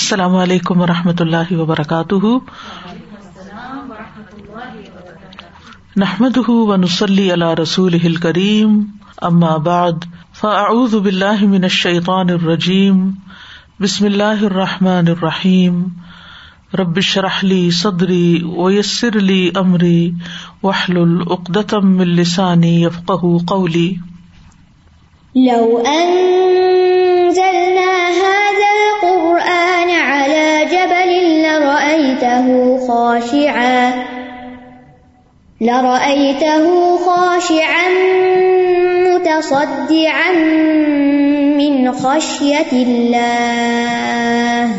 السلام علیکم و رحمۃ اللہ وبرکاتہ۔ نحمد و نسلی اللہ رسول کریم اما بعد، فاعوذ باللہ من الشیطان الرجیم، بسم اللہ الرحمٰن الرحیم۔ ربش رحلی صدری ویسر علی عمری وحل العقدم السانی یفق قولی۔ لو أنزلنا لرأيته خاشعا لرأيته خاشعا متصدعا من خشية الله.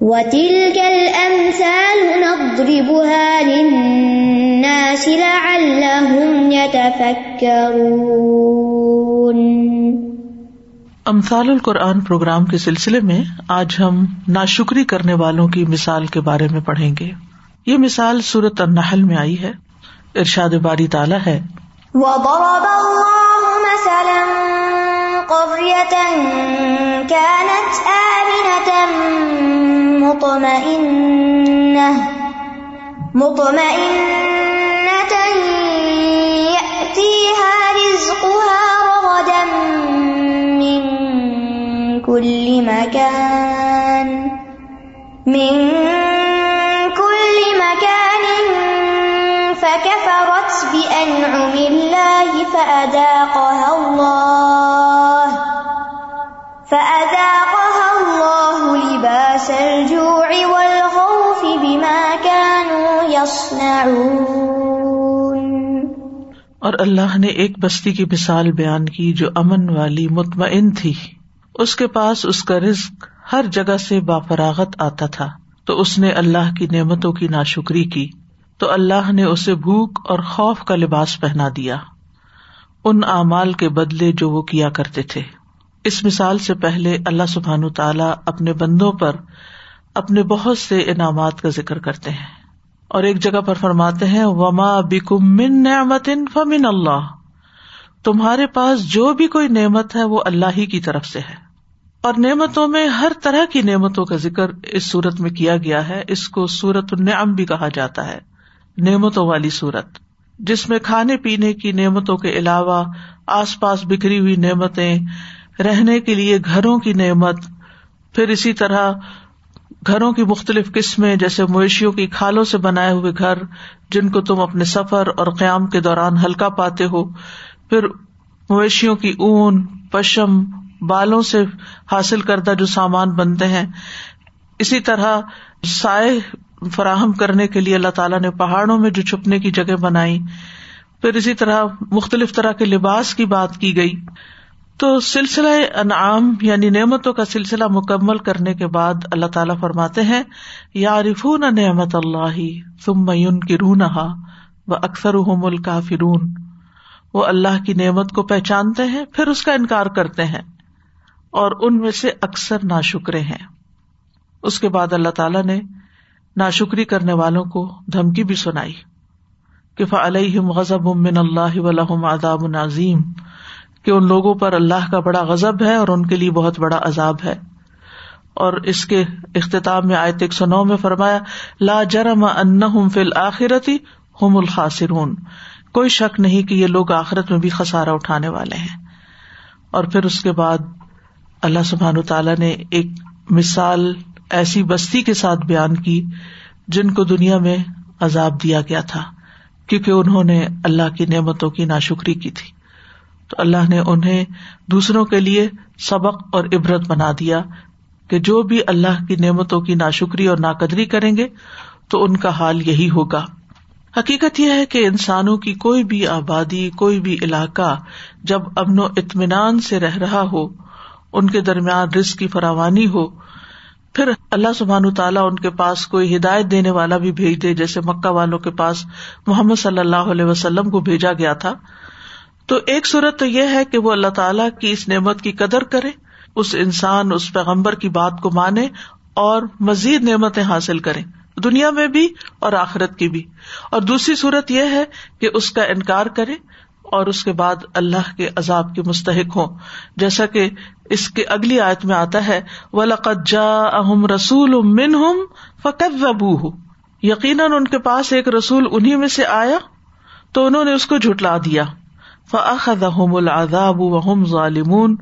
وتلك الأمثال نضربها للناس لعلهم يتفكرون. امثال القرآن پروگرام کے سلسلے میں آج ہم ناشکری کرنے والوں کی مثال کے بارے میں پڑھیں گے۔ یہ مثال سورت النحل میں آئی ہے۔ ارشاد باری تعالیٰ ہے۔ وضرب الله مثلا قرية كانت آمنة مطمئنة مطمئنة يأتيها رزقها كل مكان. من كل مكان فكفرت بأنعم الله فأذاقها الله. فأذاقها الله لباس الجوع والخوف بما كانوا يصنعون. اور اللہ نے ایک بستی کی مثال بیان کی جو امن والی مطمئن تھی۔ اس کے پاس اس کا رزق ہر جگہ سے بافراغت آتا تھا۔ تو اس نے اللہ کی نعمتوں کی ناشکری کی۔ تو اللہ نے اسے بھوک اور خوف کا لباس پہنا دیا۔ ان اعمال کے بدلے جو وہ کیا کرتے تھے۔ اس مثال سے پہلے اللہ سبحان تعالیٰ اپنے بندوں پر اپنے بہت سے انعامات کا ذکر کرتے ہیں۔ اور ایک جگہ پر فرماتے ہیں، وما بکم من نعمت فمن اللہ تمہارے پاس جو بھی کوئی نعمت ہے، وہ اللہ ہی کی طرف سے ہے۔ اور نعمتوں میں ہر طرح کی نعمتوں کا ذکر اس صورت میں کیا گیا ہے، اس کو سورت النعم بھی کہا جاتا ہے، نعمتوں والی صورت۔ جس میں کھانے پینے کی نعمتوں کے علاوہ آس پاس بکھری ہوئی نعمتیں، رہنے کے لیے گھروں کی نعمت، پھر اسی طرح گھروں کی مختلف قسمیں جیسے مویشیوں کی کھالوں سے بنائے ہوئے گھر، جن کو تم اپنے سفر اور قیام کے دوران ہلکا پاتے ہو، پھر مویشیوں کی اون، پشم بالوں سے حاصل کردہ جو سامان بنتے ہیں، اسی طرح سائے فراہم کرنے کے لیے اللہ تعالیٰ نے پہاڑوں میں جو چھپنے کی جگہ بنائی، پھر اسی طرح مختلف طرح کے لباس کی بات کی گئی۔ تو سلسلہ انعام یعنی نعمتوں کا سلسلہ مکمل کرنے کے بعد اللہ تعالیٰ فرماتے ہیں یا عارفون نعمت اللہ تم میون کی رونہا و اکثر ملک فرون وہ اللہ کی نعمت کو پہچانتے ہیں، پھر اس کا انکار کرتے ہیں۔ اور ان میں سے اکثر نا شکرے ہیں۔ اس کے بعد اللہ تعالیٰ نے ناشکری کرنے والوں کو دھمکی بھی سنائی کہ فعلیہم غضب من اللہ ولہم عذاب عظیم کہ ان لوگوں پر اللہ کا بڑا غضب ہے اور ان کے لیے بہت بڑا عذاب ہے۔ اور اس کے اختتام میں آیت ایک سو نو میں فرمایا، لا جرم انہم فی الآخرتی ہم الخاسرون۔ کوئی شک نہیں کہ یہ لوگ آخرت میں بھی خسارا اٹھانے والے ہیں۔ اور پھر اس کے بعد اللہ سبحان تعالیٰ نے ایک مثال ایسی بستی کے ساتھ بیان کی جن کو دنیا میں عذاب دیا گیا تھا، کیونکہ انہوں نے اللہ کی نعمتوں کی ناشکری کی تھی۔ تو اللہ نے انہیں دوسروں کے لیے سبق اور عبرت بنا دیا کہ جو بھی اللہ کی نعمتوں کی ناشکری اور ناقدری کریں گے، تو ان کا حال یہی ہوگا۔ حقیقت یہ ہے کہ انسانوں کی کوئی بھی آبادی، کوئی بھی علاقہ جب امن و اطمینان سے رہ رہا ہو ان کے درمیان رزق کی فراوانی ہو، پھر اللہ سبحان تعالیٰ ان کے پاس کوئی ہدایت دینے والا بھی بھیج دے، جیسے مکہ والوں کے پاس محمد صلی اللہ علیہ وسلم کو بھیجا گیا تھا۔ تو ایک صورت تو یہ ہے کہ وہ اللہ تعالیٰ کی اس نعمت کی قدر کرے، اس انسان، اس پیغمبر کی بات کو مانے اور مزید نعمتیں حاصل کرے، دنیا میں بھی اور آخرت کی بھی۔ اور دوسری صورت یہ ہے کہ اس کا انکار کرے اور اس کے بعد اللہ کے عذاب کے مستحق ہوں۔ جیسا کہ اس کے اگلی آیت میں آتا ہے، وَلَقَدْ جَاءَهُمْ رَسُولٌ مِّنْهُمْ فَكَذَّبُوهُ۔ یقیناً ان کے پاس ایک رسول انہیں میں سے آیا تو انہوں نے اس کو جھٹلا دیا۔ فَأَخَذَهُمُ الْعَذَابُ وَهُمْ ظَالِمُونَ۔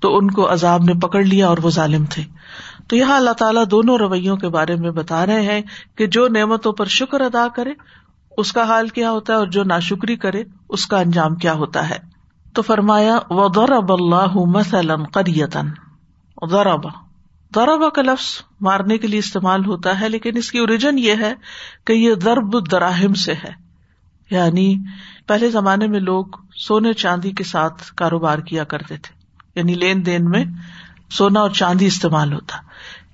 تو ان کو عذاب نے پکڑ لیا اور وہ ظالم تھے۔ تو یہاں اللہ تعالیٰ دونوں رویوں کے بارے میں بتا رہے ہیں کہ جو نعمتوں پر شکر ادا کرے، اس کا حال کیا ہوتا ہے اور جو ناشکری کرے، اس کا انجام کیا ہوتا ہے۔ تو فرمایا و اللہ مثلاً قریتن دوربا دوربا کا لفظ مارنے کے لیے استعمال ہوتا ہے، لیکن اس کی اوریجن یہ ہے کہ یہ ضرب دراہم سے ہے۔ یعنی پہلے زمانے میں لوگ سونے چاندی کے ساتھ کاروبار کیا کرتے تھے۔ یعنی لین دین میں سونا اور چاندی استعمال ہوتا۔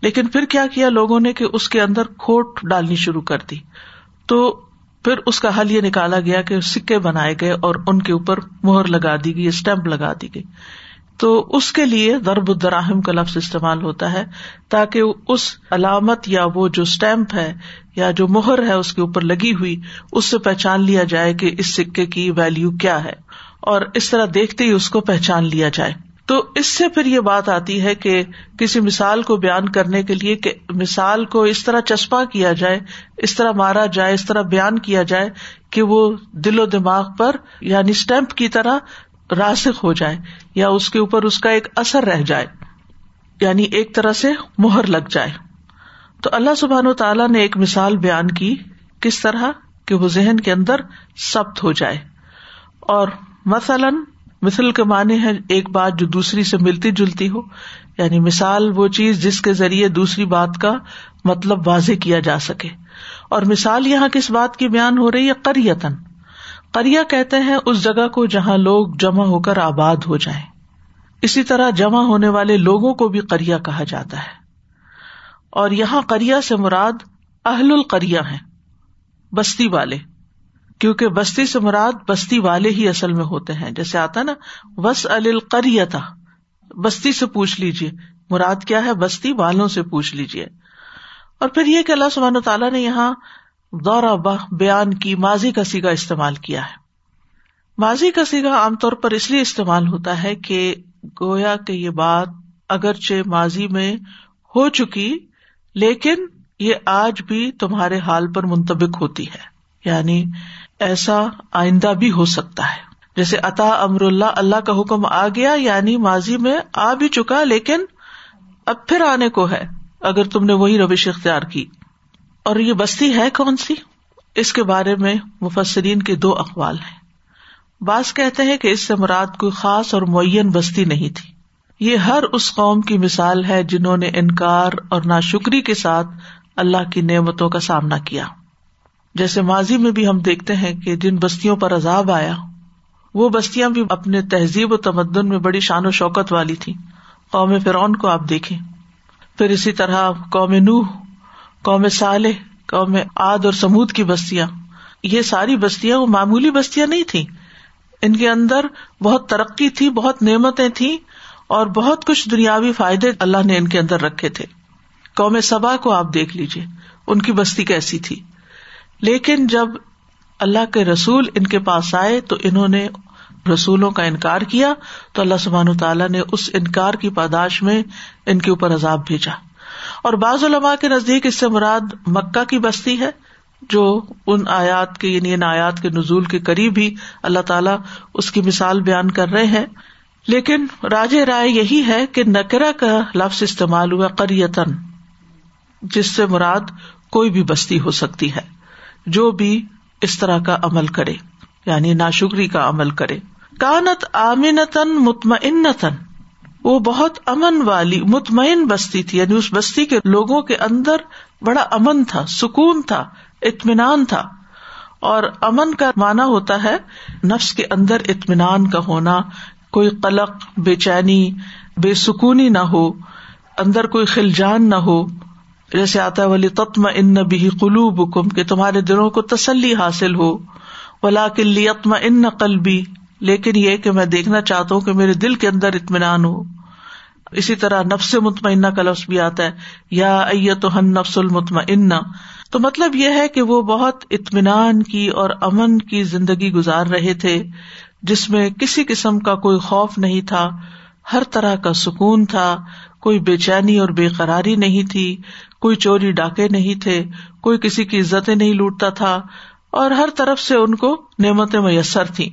لیکن پھر کیا کیا لوگوں نے کہ اس کے اندر کھوٹ ڈالنی شروع کر دی۔ تو پھر اس کا حل یہ نکالا گیا کہ سکے بنائے گئے اور ان کے اوپر مہر لگا دی گئی اسٹمپ لگا دی گئی۔ تو اس کے لیے درب الدراہم کا لفظ استعمال ہوتا ہے تاکہ اس علامت یا وہ جو اسٹمپ ہے یا جو مہر ہے اس کے اوپر لگی ہوئی، اس سے پہچان لیا جائے کہ اس سکے کی ویلو کیا ہے۔ اور اس طرح دیکھتے ہی اس کو پہچان لیا جائے۔ تو اس سے پھر یہ بات آتی ہے کہ کسی مثال کو بیان کرنے کے لیے کہ مثال کو اس طرح چسپا کیا جائے، اس طرح مارا جائے، اس طرح بیان کیا جائے کہ وہ دل و دماغ پر یعنی اسٹمپ کی طرح راسک ہو جائے یا اس کے اوپر اس کا ایک اثر رہ جائے یعنی ایک طرح سے مہر لگ جائے۔ تو اللہ سبحان و تعالیٰ نے ایک مثال بیان کی کس طرح کہ وہ ذہن کے اندر سبت ہو جائے۔ اور مثلاً مثل کے معنی ہے ایک بات جو دوسری سے ملتی جلتی ہو۔ یعنی مثال وہ چیز جس کے ذریعے دوسری بات کا مطلب واضح کیا جا سکے۔ اور مثال یہاں کس بات کی بیان ہو رہی ہے؟ کریتن کریا کہتے ہیں اس جگہ کو جہاں لوگ جمع ہو کر آباد ہو جائیں۔ اسی طرح جمع ہونے والے لوگوں کو بھی کریا کہا جاتا ہے۔ اور یہاں کریا سے مراد اہل القریا ہے بستی والے۔ کیونکہ بستی سے مراد بستی والے ہی اصل میں ہوتے ہیں۔ جیسے آتا نا وس القریتا بستی سے پوچھ لیجیے مراد کیا ہے؟ بستی والوں سے پوچھ لیجیے اور پھر یہ کہ اللہ سبحانہ تعالیٰ نے یہاں دورہ بہ بیان کی، ماضی کا سیگا استعمال کیا ہے۔ ماضی کا سیگا عام طور پر اس لیے استعمال ہوتا ہے کہ گویا کہ یہ بات اگرچہ ماضی میں ہو چکی، لیکن یہ آج بھی تمہارے حال پر منتبک ہوتی ہے۔ یعنی ایسا آئندہ بھی ہو سکتا ہے۔ جیسے عطا امر اللہ اللہ کا حکم آ گیا یعنی ماضی میں آ بھی چکا، لیکن اب پھر آنے کو ہے، اگر تم نے وہی روش اختیار کی۔ اور یہ بستی ہے کون سی؟ اس کے بارے میں مفسرین کے دو اقوال ہیں۔ بعض کہتے ہیں کہ اس سے مراد کوئی خاص اور معین بستی نہیں تھی۔ یہ ہر اس قوم کی مثال ہے جنہوں نے انکار اور نا شکری کے ساتھ اللہ کی نعمتوں کا سامنا کیا۔ جیسے ماضی میں بھی ہم دیکھتے ہیں کہ جن بستیوں پر عذاب آیا، وہ بستیاں بھی اپنے تہذیب و تمدن میں بڑی شان و شوکت والی تھی قوم فرعون کو آپ دیکھیں۔ پھر اسی طرح قوم نوح، قوم صالح، قوم آد اور سمود کی بستیاں۔ یہ ساری بستیاں وہ معمولی بستیاں نہیں تھی ان کے اندر بہت ترقی تھی، بہت نعمتیں تھیں اور بہت کچھ دنیاوی فائدے اللہ نے ان کے اندر رکھے تھے۔ قوم سبا کو آپ دیکھ لیجیے ان کی بستی کیسی تھی۔ لیکن جب اللہ کے رسول ان کے پاس آئے تو انہوں نے رسولوں کا انکار کیا، تو اللہ سبحان تعالیٰ نے اس انکار کی پاداش میں ان کے اوپر عذاب بھیجا۔ اور بعض علماء کے نزدیک اس سے مراد مکہ کی بستی ہے، جو ان آیات کے یعنی ان آیات کے نزول کے قریب ہی اللہ تعالیٰ اس کی مثال بیان کر رہے ہیں۔ لیکن راج رائے یہی ہے کہ نکرا کا لفظ استعمال ہوا کریتن جس سے مراد کوئی بھی بستی ہو سکتی ہے۔ جو بھی اس طرح کا عمل کرے یعنی ناشکری کا عمل کرے۔ کانت آمینتن مطمئنتن وہ بہت امن والی، مطمئن بستی تھی یعنی اس بستی کے لوگوں کے اندر بڑا امن تھا، سکون تھا، اطمینان تھا۔ اور امن کا معنی ہوتا ہے نفس کے اندر اطمینان کا ہونا، کوئی قلق، بے چینی، بے سکونی نہ ہو، اندر کوئی خلجان نہ ہو۔ جیسے آتا ولی تتم ان بھی قلوب کم کہ تمہارے دلوں کو تسلی حاصل ہو۔ ولا کلیتم ان قلبی لیکن یہ کہ میں دیکھنا چاہتا ہوں کہ میرے دل کے اندر اطمینان ہو۔ اسی طرح نفس مطمئنہ کا لفظ بھی آتا ہے، یا ایت ہن نفس المطمئن تو مطلب یہ ہے کہ وہ بہت اطمینان کی اور امن کی زندگی گزار رہے تھے، جس میں کسی قسم کا کوئی خوف نہیں تھا، ہر طرح کا سکون تھا، کوئی بے چینی اور بے قراری نہیں تھی۔ کوئی چوری ڈاکے نہیں تھے، کوئی کسی کی عزتیں نہیں لوٹتا تھا، اور ہر طرف سے ان کو نعمتیں میسر تھیں۔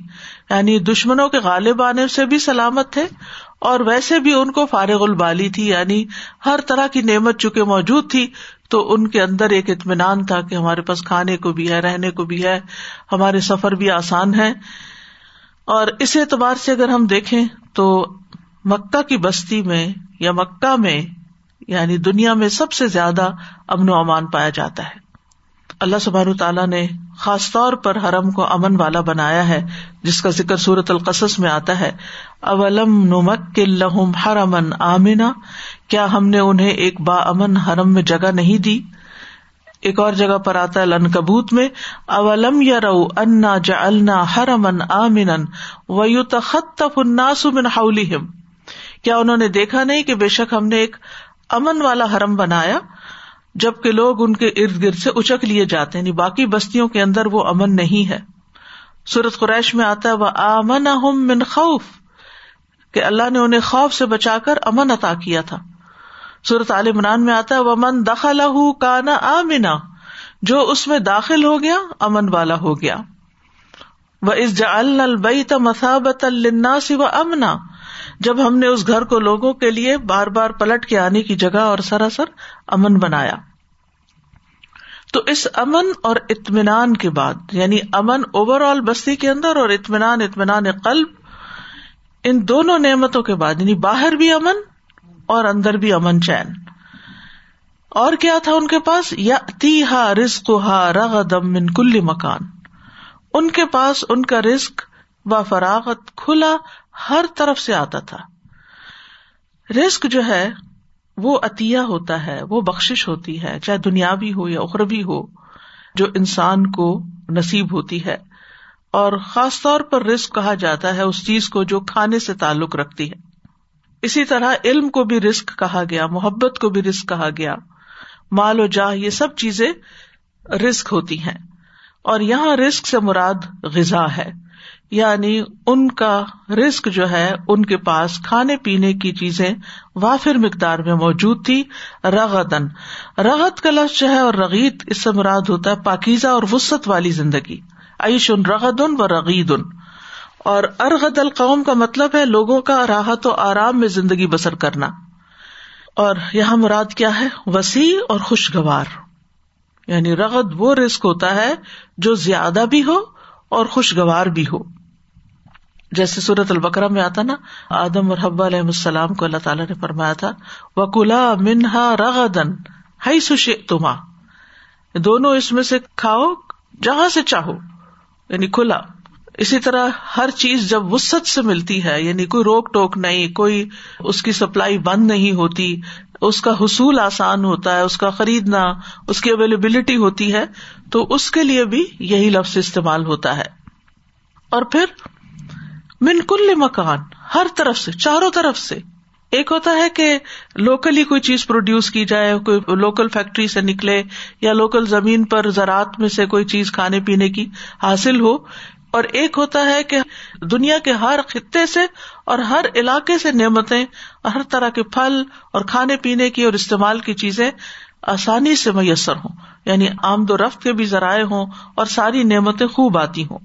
یعنی دشمنوں کے غالب آنے سے بھی سلامت تھے، اور ویسے بھی ان کو فارغ البالی تھی۔ یعنی ہر طرح کی نعمت چونکہ موجود تھی، تو ان کے اندر ایک اطمینان تھا کہ ہمارے پاس کھانے کو بھی ہے، رہنے کو بھی ہے، ہمارے سفر بھی آسان ہے اور اس اعتبار سے اگر ہم دیکھیں تو مکہ کی بستی میں یا مکہ میں یعنی دنیا میں سب سے زیادہ امن و امان پایا جاتا ہے۔ اللہ سبحان تعالیٰ نے خاص طور پر حرم کو امن والا بنایا ہے، جس کا ذکر صورت القصص میں آتا ہے۔ اولم نمک لہم ہر امن آمنا کیا ہم نے انہیں ایک با امن حرم میں جگہ نہیں دی؟ ایک اور جگہ پر آتا ہے لن کبوت میں، اولم یا رو انا جا النا ہر امن آمن و یو تخت الناس من حولہم۔ کیا انہوں نے دیکھا نہیں کہ بے شک ہم نے ایک امن والا حرم بنایا، جبکہ لوگ ان کے ارد گرد سے اچک لیے جاتے ہیں۔ یعنی باقی بستیوں کے اندر وہ امن نہیں ہے۔ سورت قریش میں آتا ہے وہ امن من خوف، کہ اللہ نے انہیں خوف سے بچا کر امن عطا کیا تھا۔ سورت عال عمران میں آتا ہے وہ من دخل کا نا آمنا، جو اس میں داخل ہو گیا، امن والا ہو گیا۔ وہ اس جا البئی مسابت الناس و امنا جب ہم نے اس گھر کو لوگوں کے لیے بار بار پلٹ کے آنے کی جگہ اور سراسر امن بنایا۔ تو اس امن اور اطمینان کے بعد یعنی امن اوور آل بستی کے اندر اور اطمینان اطمینان قلب، ان دونوں نعمتوں کے بعد یعنی باہر بھی امن اور اندر بھی امن چین۔ اور کیا تھا ان کے پاس؟ یا تی ہا رسک ہا رغ دم من کل مکان۔ ان کے پاس ان کا رسک و فراغت کھلا ہر طرف سے آتا تھا۔ رسک جو ہے، وہ عطیہ ہوتا ہے، وہ بخش ہوتی ہے، چاہے دنیاوی ہو یا اخروی ہو، جو انسان کو نصیب ہوتی ہے۔ اور خاص طور پر رسک کہا جاتا ہے اس چیز کو جو کھانے سے تعلق رکھتی ہے۔ اسی طرح علم کو بھی رسک کہا گیا، محبت کو بھی رسک کہا گیا۔ مال و جاہ، یہ سب چیزیں رسک ہوتی ہیں۔ اور یہاں رسک سے مراد غذا ہے۔ یعنی ان کا رسک جو ہے، ان کے پاس کھانے پینے کی چیزیں وافر مقدار میں موجود تھی رغدن رغت کا لفظ جو ہے اور رغیت اس سے مراد ہوتا ہے پاکیزہ اور وسط والی زندگی۔ عیش ان رغد ان و رغید ان اور ارغد القوم کا مطلب ہے لوگوں کا راحت و آرام میں زندگی بسر کرنا۔ اور یہاں مراد کیا ہے؟ وسیع اور خوشگوار۔ یعنی رغد وہ رسک ہوتا ہے جو زیادہ بھی ہو اور خوشگوار بھی ہو۔ جیسے صورت البکرا میں آتا نا، آدم اور حبا علیہ السلام کو اللہ تعالیٰ نے فرمایا تھا وکلا منہا رغدن ہائی سش تما دونوں اس میں سے کھاؤ جہاں سے چاہو یعنی کھلا۔ اسی طرح ہر چیز جب وسط سے ملتی ہے یعنی کوئی روک ٹوک نہیں، کوئی اس کی سپلائی بند نہیں ہوتی، اس کا حصول آسان ہوتا ہے، اس کا خریدنا، اس کی اویلیبلٹی ہوتی ہے، تو اس کے لیے بھی یہی لفظ استعمال ہوتا ہے۔ اور پھر من کل مکان، ہر طرف سے، چاروں طرف سے۔ ایک ہوتا ہے کہ لوکلی کوئی چیز پروڈیوس کی جائے، کوئی لوکل فیکٹری سے نکلے، یا لوکل زمین پر زراعت میں سے کوئی چیز کھانے پینے کی حاصل ہو۔ اور ایک ہوتا ہے کہ دنیا کے ہر خطے سے اور ہر علاقے سے نعمتیں ہر طرح کے پھل اور کھانے پینے کی اور استعمال کی چیزیں آسانی سے میسر ہوں یعنی آمد و رفت کے بھی ذرائع ہوں اور ساری نعمتیں خوب آتی ہوں۔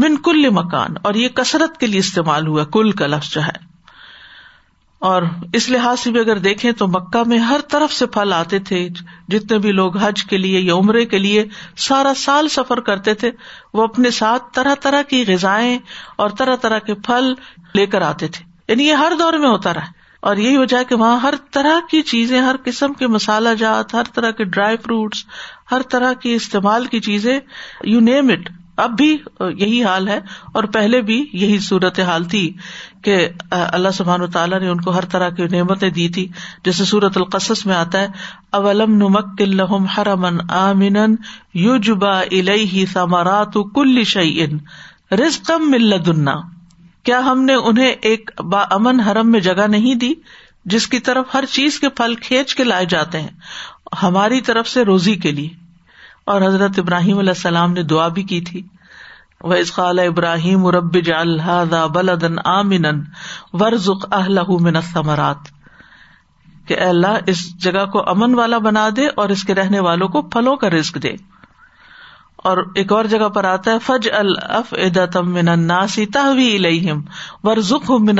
من کل مکان، اور یہ کثرت کے لیے استعمال ہوا، کل کا لفظ جو ہے۔ اور اس لحاظ سے بھی اگر دیکھیں تو مکہ میں ہر طرف سے پھل آتے تھے، جتنے بھی لوگ حج کے لیے یا عمرے کے لیے سارا سال سفر کرتے تھے، وہ اپنے ساتھ طرح طرح کی غذائیں اور طرح طرح کے پھل لے کر آتے تھے۔ یعنی یہ ہر دور میں ہوتا رہا۔ اور یہی وجہ ہے کہ وہاں ہر طرح کی چیزیں، ہر قسم کے مسالہ جات، ہر طرح کے ڈرائی فروٹس، ہر طرح کی استعمال کی چیزیں یو نیم اٹ اب بھی یہی حال ہے اور پہلے بھی یہی صورت حال تھی کہ اللہ سبحان تعالیٰ نے ان کو ہر طرح کی نعمتیں دی تھی، جیسے سورت القصص میں آتا ہے، اولم نمک الحم ہر امن آمن یو جبا الہی سمارات کل شعین رزقم ملدنا کیا ہم نے انہیں ایک با امن حرم میں جگہ نہیں دی جس کی طرف ہر چیز کے پھل کھینچ کے لائے جاتے ہیں، ہماری طرف سے روزی کے لیے؟ اور حضرت ابراہیم علیہ السلام نے دعا بھی کی تھی۔ و اسقال ابراہیم رب جا بلدن آمن ورژ اہل من ثمرات کہ اللہ، اس جگہ کو امن والا بنا دے اور اس کے رہنے والوں کو پھلوں کا رسک دے۔ اور ایک اور جگہ پر آتا ہے فج الف ادم من الناسی تحوی ورژ من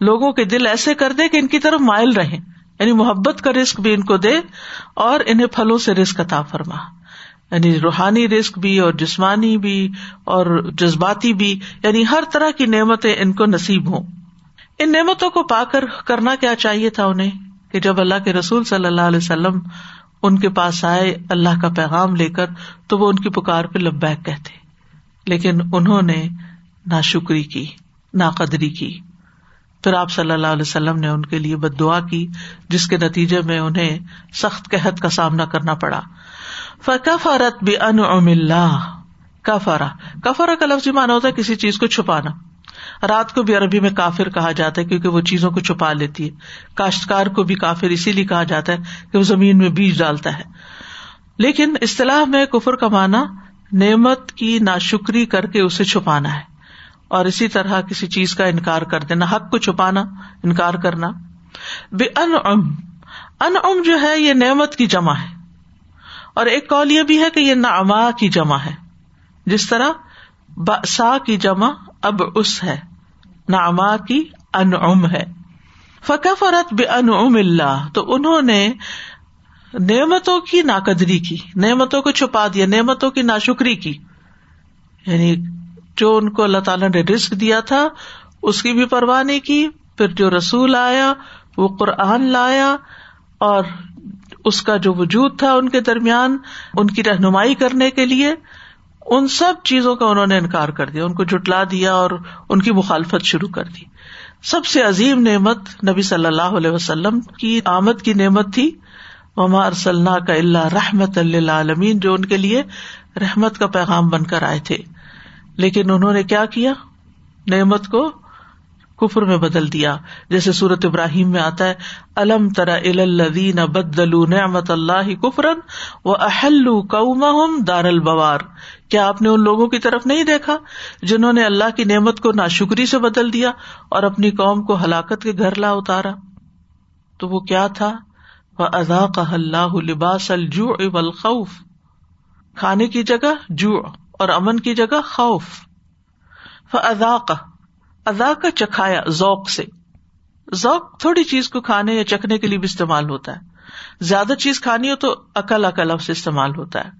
لوگوں کے دل ایسے کر دے کہ ان کی طرف مائل رہے یعنی محبت کا رسک بھی ان کو دے اور انہیں پھلوں سے رسک عطا فرما۔ یعنی روحانی رسک بھی اور جسمانی بھی اور جذباتی بھی یعنی ہر طرح کی نعمتیں ان کو نصیب ہوں۔ ان نعمتوں کو پا کر کرنا کیا چاہیے تھا انہیں؟ کہ جب اللہ کے رسول صلی اللہ علیہ وسلم ان کے پاس آئے، اللہ کا پیغام لے کر تو وہ ان کی پکار پہ لبیک کہتے۔ لیکن انہوں نے نا شکری کی نا قدری کی۔ پھر آپ صلی اللہ علیہ وسلم نے ان کے لیے بد دعا کی، جس کے نتیجے میں انہیں سخت قحط کا سامنا کرنا پڑا۔ فکفرت بھی ان اللہ کفرا کفرا کا لفظ مانا ہوتا ہے کسی چیز کو چھپانا۔ رات کو بھی عربی میں کافر کہا جاتا ہے کیونکہ وہ چیزوں کو چھپا لیتی ہے۔ کاشتکار کو بھی کافر اسی لیے کہا جاتا ہے کہ وہ زمین میں بیج ڈالتا ہے۔ لیکن اصطلاح میں کفر کا مانا نعمت کی ناشکری کر کے اسے چھپانا ہے۔ اور اسی طرح کسی چیز کا انکار کر دینا، حق کو چھپانا، انکار کرنا۔ بے ان ام ان ام جو ہے یہ نعمت کی جمع ہے۔ اور ایک کال یہ بھی ہے کہ یہ نعما کی جمع ہے۔ جس طرح سا کی جمع اب اس ہے نعما کی ان ام ہے۔ فکفرت بے ان ام اللہ، تو انہوں نے نعمتوں کی ناقدری کی، نعمتوں کو چھپا دیا، نعمتوں کی ناشکری کی۔ یعنی جو ان کو اللہ تعالیٰ نے رسک دیا تھا، اس کی بھی پرواہ نہیں کی۔ پھر جو رسول آیا، وہ قرآن لایا اور اس کا جو وجود تھا ان کے درمیان، ان کی رہنمائی کرنے کے لیے ان سب چیزوں کا انہوں نے انکار کر دیا۔ ان کو جٹلا دیا اور ان کی مخالفت شروع کر دی۔ سب سے عظیم نعمت نبی صلی اللہ علیہ وسلم کی آمد کی نعمت تھی۔ مما ارسل کا اللہ رحمت اللہ عالمین جو ان کے لیے رحمت کا پیغام بن کر آئے تھے۔ لیکن انہوں نے کیا کیا؟ نعمت کو کفر میں بدل دیا۔ جیسے سورت ابراہیم میں آتا ہے، الم ترا الدین بدلو نعمت اللہ کفرن و اہل قوم دار البوار۔ کیا آپ نے ان لوگوں کی طرف نہیں دیکھا جنہوں نے اللہ کی نعمت کو ناشکری سے بدل دیا اور اپنی قوم کو ہلاکت کے گھر لا اتارا؟ تو وہ کیا تھا؟ وہ ادا کا اللہ لباس الجو الخوف کھانے کی جگہ جو اور امن کی جگہ خوف۔ فضا کا ادا کا چکھایا ذوق سے۔ ذوق تھوڑی چیز کو کھانے یا چکھنے کے لیے بھی استعمال ہوتا ہے۔ زیادہ چیز کھانی ہو تو عقل عقل لفظ استعمال ہوتا ہے۔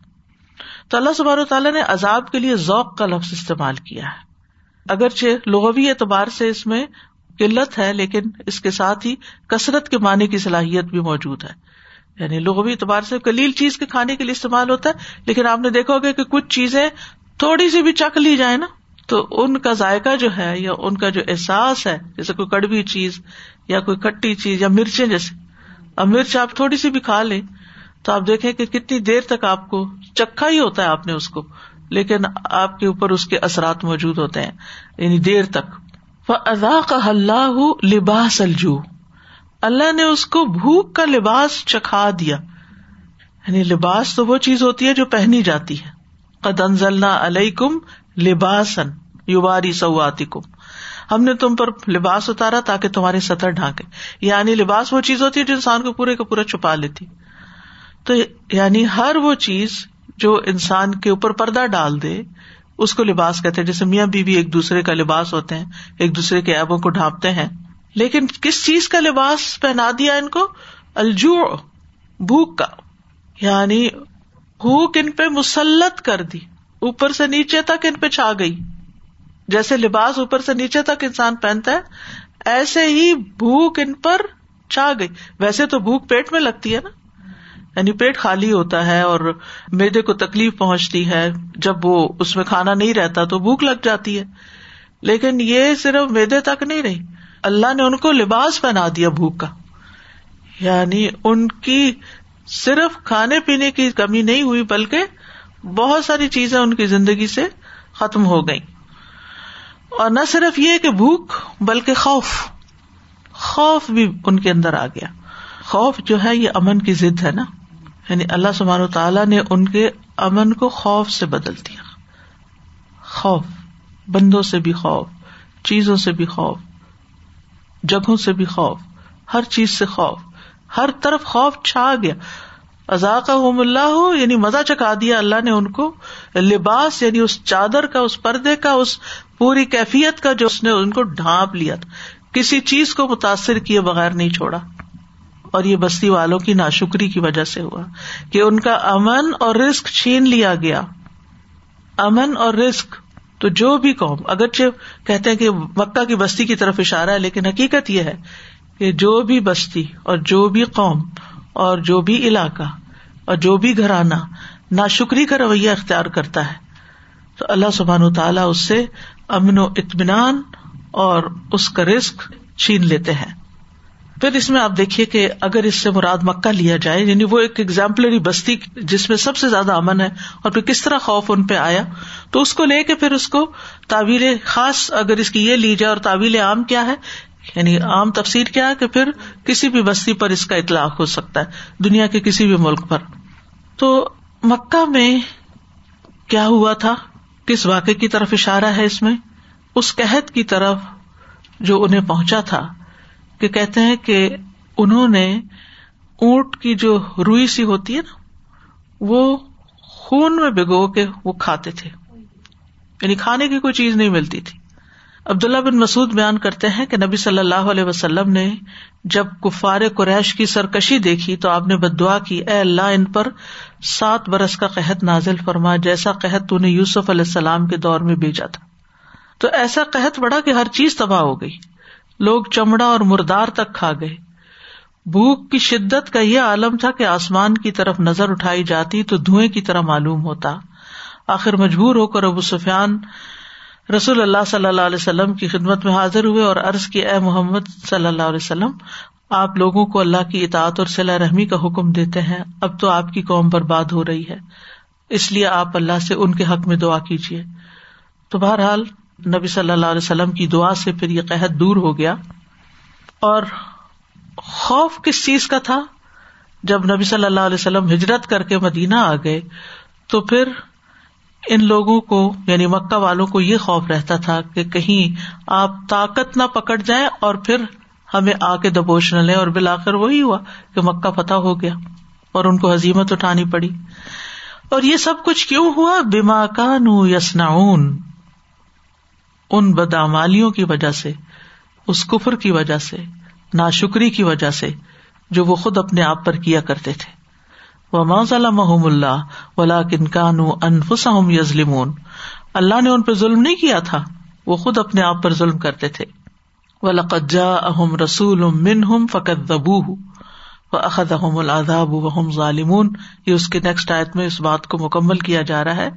تو اللہ سبار تعالیٰ نے عذاب کے لیے ذوق کا لفظ استعمال کیا ہے۔ اگرچہ لغوی اعتبار سے اس میں قلت ہے، لیکن اس کے ساتھ ہی کثرت کے معنی کی صلاحیت بھی موجود ہے۔ یعنی لغوی اعتبار سے کلیل چیز کے کھانے کے لیے استعمال ہوتا ہے، لیکن آپ نے دیکھا ہوگا کہ کچھ چیزیں تھوڑی سی بھی چک لی جائے نا، تو ان کا ذائقہ جو ہے یا ان کا جو احساس ہے، جیسے کوئی کڑوی چیز یا کوئی کٹی چیز یا مرچیں جیسے، اب مرچ آپ تھوڑی سی بھی کھا لیں تو آپ دیکھیں کہ کتنی دیر تک آپ کو چکھا ہی ہوتا ہے آپ نے اس کو، لیکن آپ کے اوپر اس کے اثرات موجود ہوتے ہیں یعنی دیر تک۔ ادا کا اللہ لباس الجو اللہ نے اس کو بھوک کا لباس چکھا دیا۔ یعنی لباس تو وہ چیز ہوتی ہے جو پہنی جاتی ہے۔ قد انزلنا علیہ کم لباسن یواری سواتی کم ہم نے تم پر لباس اتارا تاکہ تمہاری سطح ڈھانکے۔ یعنی لباس وہ چیز ہوتی ہے جو انسان کو پورے کا پورا چھپا لیتی۔ تو یعنی ہر وہ چیز جو انسان کے اوپر پردہ ڈال دے، اس کو لباس کہتے ہیں۔ جیسے میاں بیوی ایک دوسرے کا لباس ہوتے ہیں، ایک دوسرے کے ایبوں کو ڈھانپتے ہیں لیکن کس چیز کا لباس پہنا دیا ان کو؟ الجو بھوک کا یعنی بھوک ان پہ مسلط کر دی، اوپر سے نیچے تک ان پہ چھا گئی۔ جیسے لباس اوپر سے نیچے تک انسان پہنتا ہے، ایسے ہی بھوک ان پر چھا گئی۔ ویسے تو بھوک پیٹ میں لگتی ہے نا۔ یعنی پیٹ خالی ہوتا ہے اور میدے کو تکلیف پہنچتی ہے۔ جب وہ اس میں کھانا نہیں رہتا تو بھوک لگ جاتی ہے۔ لیکن یہ صرف میدے تک نہیں رہی۔ اللہ نے ان کو لباس پہنا دیا بھوک کا۔ یعنی ان کی صرف کھانے پینے کی کمی نہیں ہوئی، بلکہ بہت ساری چیزیں ان کی زندگی سے ختم ہو گئی اور نہ صرف یہ کہ بھوک، بلکہ خوف۔ خوف بھی ان کے اندر آ گیا۔ خوف جو ہے، یہ امن کی ضد ہے نا۔ یعنی اللہ سبحانہ و تعالیٰ نے ان کے امن کو خوف سے بدل دیا۔ خوف، بندوں سے بھی خوف، چیزوں سے بھی خوف۔ جگہوں سے بھی خوف، ہر چیز سے خوف، ہر طرف خوف چھا گیا۔ ازاق اللہ ہو یعنی مزہ چکا دیا اللہ نے ان کو۔ لباس یعنی اس چادر کا، اس پردے کا، اس پوری کیفیت کا جو اس نے ان کو ڈھانپ لیا تھا۔ کسی چیز کو متاثر کیے بغیر نہیں چھوڑا۔ اور یہ بستی والوں کی ناشکری کی وجہ سے ہوا کہ ان کا امن اور رسک چھین لیا گیا۔ امن اور رسک تو جو بھی قوم، اگرچہ کہتے ہیں کہ مکہ کی بستی کی طرف اشارہ ہے، لیکن حقیقت یہ ہے کہ جو بھی بستی اور جو بھی قوم اور جو بھی علاقہ اور جو بھی گھرانہ ناشکری کا رویہ اختیار کرتا ہے، تو اللہ سبحان و تعالیٰ اس سے امن و اطمینان اور اس کا رسک چھین لیتے ہیں۔ پھر اس میں آپ دیکھیے کہ اگر اس سے مراد مکہ لیا جائے یعنی وہ ایک ایگزامپلری بستی جس میں سب سے زیادہ امن ہے اور پھر کس طرح خوف ان پہ آیا، تو اس کو لے کے پھر اس کو تعویل خاص اگر اس کی یہ لی جائے اور تعویل عام کیا ہے یعنی عام تفسیر کیا ہے کہ پھر کسی بھی بستی پر اس کا اطلاق ہو سکتا ہے، دنیا کے کسی بھی ملک پر۔ تو مکہ میں کیا ہوا تھا؟ کس واقعے کی طرف اشارہ ہے اس میں؟ اس قحط کی طرف جو انہیں پہنچا تھا۔ کہ کہتے ہیں کہ انہوں نے اونٹ کی جو روئی سی ہوتی ہے نا، وہ خون میں بگو کے وہ کھاتے تھے۔ یعنی کھانے کی کوئی چیز نہیں ملتی تھی۔ عبداللہ بن مسعد بیان کرتے ہیں کہ نبی صلی اللہ علیہ وسلم نے جب کفار قریش کی سرکشی دیکھی تو آپ نے بد دعا کی، اے اللہ ان پر سات برس کا قحط نازل فرما، جیسا قحط تو نے یوسف علیہ السلام کے دور میں بھیجا تھا۔ تو ایسا قحط بڑا کہ ہر چیز تباہ ہو گئی۔ لوگ چمڑا اور مردار تک کھا گئے۔ بھوک کی شدت کا یہ عالم تھا کہ آسمان کی طرف نظر اٹھائی جاتی تو دھوئیں کی طرح معلوم ہوتا۔ آخر مجبور ہو کر ابو سفیان رسول اللہ صلی اللہ علیہ وسلم کی خدمت میں حاضر ہوئے اور عرض کی، اے محمد صلی اللہ علیہ وسلم، آپ لوگوں کو اللہ کی اطاعت اور صلاح رحمی کا حکم دیتے ہیں۔ اب تو آپ کی قوم برباد ہو رہی ہے۔ اس لیے آپ اللہ سے ان کے حق میں دعا کیجیے تو بہرحال نبی صلی اللہ علیہ وسلم کی دعا سے پھر یہ قحط دور ہو گیا اور خوف کس چیز کا تھا؟ جب نبی صلی اللہ علیہ وسلم ہجرت کر کے مدینہ آ گئے، تو پھر ان لوگوں کو یعنی مکہ والوں کو یہ خوف رہتا تھا کہ کہیں آپ طاقت نہ پکڑ جائیں اور پھر ہمیں آ کے دبوش نہ لیں اور بالآخر وہی ہوا کہ مکہ فتح ہو گیا اور ان کو حزیمت اٹھانی پڑی۔ اور یہ سب کچھ کیوں ہوا؟ بیما کانو یسناون ان بدامالیوں کی وجہ سے، اس کفر کی وجہ سے، ناشکری کی وجہ سے جو وہ خود اپنے آپ پر کیا کرتے تھے۔ وہ محم اللہ ولا کنکانو انفسم یزلمون اللہ نے ان پہ ظلم نہیں کیا تھا، وہ خود اپنے آپ پر ظلم کرتے تھے۔ وہ لقجا اہم رسول من ہم فقت دبو و احد احم العذاب وحم ظالمون۔ یہ اس کے نیکسٹ آیت میں اس بات کو مکمل کیا جا رہا ہے۔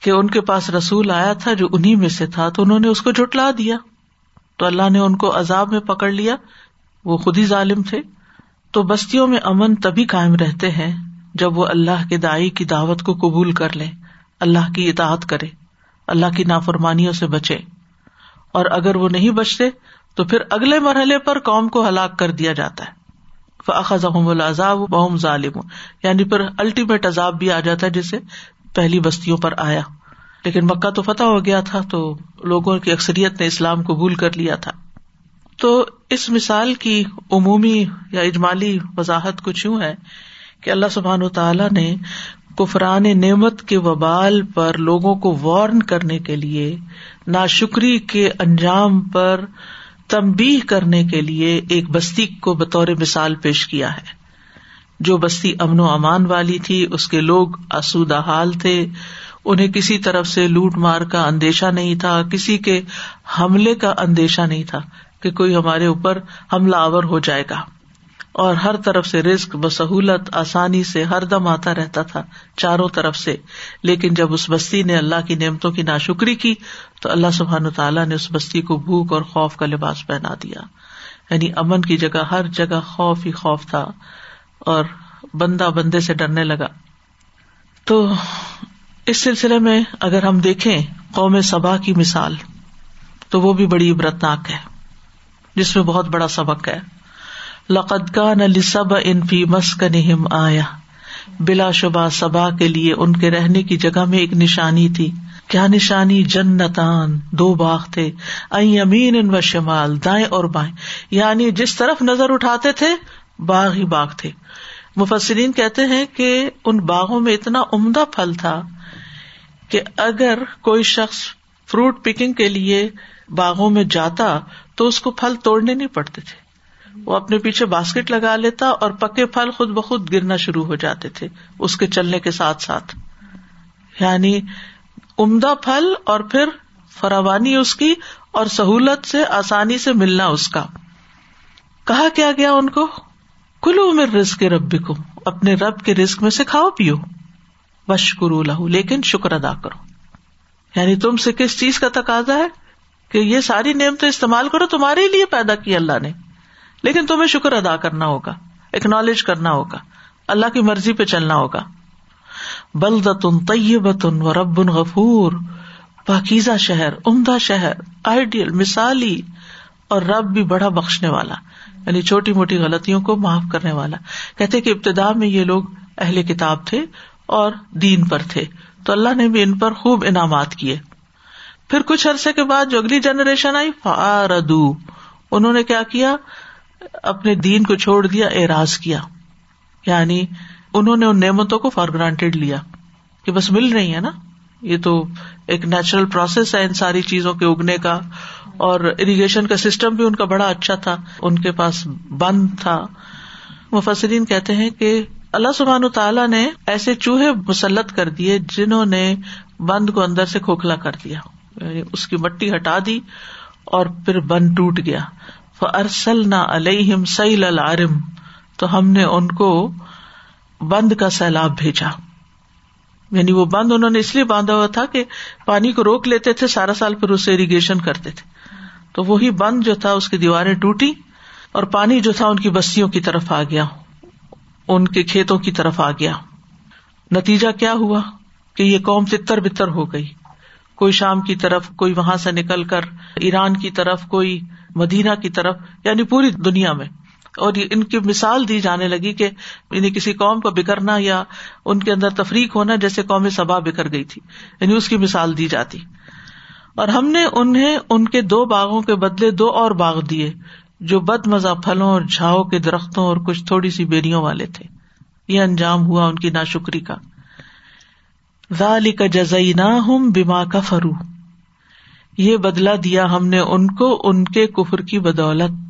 کہ ان کے پاس رسول آیا تھا جو انہیں میں سے تھا، تو انہوں نے اس کو جٹلا دیا۔ تو اللہ نے ان کو عذاب میں پکڑ لیا۔ وہ خود ہی ظالم تھے۔ تو بستیوں میں امن تبھی قائم رہتے ہیں جب وہ اللہ کے دائی کی دعوت کو قبول کر لے اللہ کی اطاعت کرے۔ اللہ کی نافرمانیوں سے بچے۔ اور اگر وہ نہیں بچتے، تو پھر اگلے مرحلے پر قوم کو ہلاک کر دیا جاتا ہے۔ العذاب بہم ظالم یعنی پھر الٹیمیٹ عذاب بھی آ جاتا ہے جسے پہلی بستیوں پر آیا۔ لیکن مکہ تو فتح ہو گیا تھا تو لوگوں کی اکثریت نے اسلام قبول کر لیا تھا۔ تو اس مثال کی عمومی یا اجمالی وضاحت کچھ یوں ہے کہ اللہ سبحان و تعالی نے کفران نعمت کے وبال پر لوگوں کو وارن کرنے کے لیے، ناشکری کے انجام پر تمبی کرنے کے لیے ایک بستی کو بطور مثال پیش کیا ہے۔ جو بستی امن و امان والی تھی، اس کے لوگ آسودہ حال تھے۔ انہیں کسی طرف سے لوٹ مار کا اندیشہ نہیں تھا، کسی کے حملے کا اندیشہ نہیں تھا کہ کوئی ہمارے اوپر حملہ آور ہو جائے گا۔ اور ہر طرف سے رسک بسہولت آسانی سے ہر دم آتا رہتا تھا، چاروں طرف سے۔ لیکن جب اس بستی نے اللہ کی نعمتوں کی ناشکری کی، تو اللہ سبحان تعالیٰ نے اس بستی کو بھوک اور خوف کا لباس پہنا دیا۔ یعنی امن کی جگہ، ہر جگہ خوف ہی خوف تھا۔ اور بندہ بندے سے ڈرنے لگا۔ تو اس سلسلے میں اگر ہم دیکھیں قوم سبا کی مثال، تو وہ بھی بڑی عبرتناک ہے، جس میں بہت بڑا سبق ہے۔ لقد کا نلی سب انفی مسک نہم آیا بلا شبہ سبا کے لیے ان کے رہنے کی جگہ میں ایک نشانی تھی۔ کیا نشانی جنتان، دو باغ تھے۔ امین ان و شمال، دائیں اور بائیں۔ یعنی جس طرف نظر اٹھاتے تھے باغ ہی باغ تھے۔ مفسرین کہتے ہیں کہ ان باغوں میں اتنا عمدہ پھل تھا کہ اگر کوئی شخص فروٹ پکنگ کے لیے باغوں میں جاتا تو اس کو پھل توڑنے نہیں پڑتے تھے۔ وہ اپنے پیچھے باسکٹ لگا لیتا اور پکے پھل خود بخود گرنا شروع ہو جاتے تھے اس کے چلنے کے ساتھ ساتھ۔ یعنی عمدہ پھل اور پھر فراوانی اس کی اور سہولت سے آسانی سے ملنا اس کا۔ کہا کیا گیا ان کو؟ کلو امر رسک رب کو اپنے رب کے رسک میں سے کھاؤ، پیو۔ بشکر لہو، لیکن شکر ادا کرو۔ یعنی تم سے کس چیز کا تقاضا ہے؟ کہ یہ ساری نعمتیں استعمال کرو، تمہارے لیے پیدا کی اللہ نے۔ لیکن تمہیں شکر ادا کرنا ہوگا اکنالج کرنا ہوگا، اللہ کی مرضی پہ چلنا ہوگا۔ بلدتن طیبتن و رب غفور۔ پاکیزہ شہر، عمدہ شہر آئیڈیل مثالی۔ اور رب بھی بڑا بخشنے والا۔ یعنی چھوٹی موٹی غلطیوں کو معاف کرنے والا۔ کہتے کہ ابتدا میں یہ لوگ اہل کتاب تھے اور دین پر تھے۔ تو اللہ نے بھی ان پر خوب انعامات کیے۔ پھر کچھ عرصے کے بعد جو اگلی جنریشن آئی فاردو انہوں نے کیا کیا؟ اپنے دین کو چھوڑ دیا، اعراض کیا۔ یعنی انہوں نے ان نعمتوں کو فار گرانٹیڈ لیا۔ کہ بس مل رہی ہے نا۔ یہ تو ایک نیچرل پروسیس ہے ان ساری چیزوں کے اگنے کا، اور اریگیشن کا سسٹم بھی ان کا بڑا اچھا تھا، ان کے پاس بند تھا۔ مفسرین کہتے ہیں کہ اللہ سبحان تعالیٰ نے ایسے چوہے مسلط کر دیے جنہوں نے بند کو اندر سے کھوکھلا کر دیا یعنی اس کی مٹی ہٹا دی اور پھر بند ٹوٹ گیا۔ ارسل نہ علیہم سیل العرم، تو ہم نے ان کو بند کا سیلاب بھیجا۔ یعنی وہ بند انہوں نے اس لیے باندھا ہوا تھا کہ پانی کو روک لیتے تھے، سارا سال پھر اسے اریگیشن کرتے تھے۔ تو وہی بند جو تھا، اس کی دیواریں ٹوٹی اور پانی جو تھا ان کی بستیوں کی طرف آ گیا۔ ان کے کھیتوں کی طرف آ گیا۔ نتیجہ کیا ہوا؟ کہ یہ قوم تتر بتر ہو گئی۔ کوئی شام کی طرف، کوئی وہاں سے نکل کر ایران کی طرف، کوئی مدینہ کی طرف یعنی پوری دنیا میں۔ اور ان کی مثال دی جانے لگی کہ یعنی کسی قوم کا بکرنا یا ان کے اندر تفریق ہونا جیسے قوم سبا بکر گئی تھی یعنی اس کی مثال دی جاتی۔ اور ہم نے انہیں، ان کے دو باغوں کے بدلے دو اور باغ دیے، جو بد مزہ پھلوں اور جھاؤ کے درختوں اور کچھ تھوڑی سی بیریوں والے تھے۔ یہ انجام ہوا ان کی نا شکری کا۔ ذالی کا جزئی نہ بیما کا فرو یہ بدلا دیا ہم نے ان کو، ان کے کفر کی بدولت۔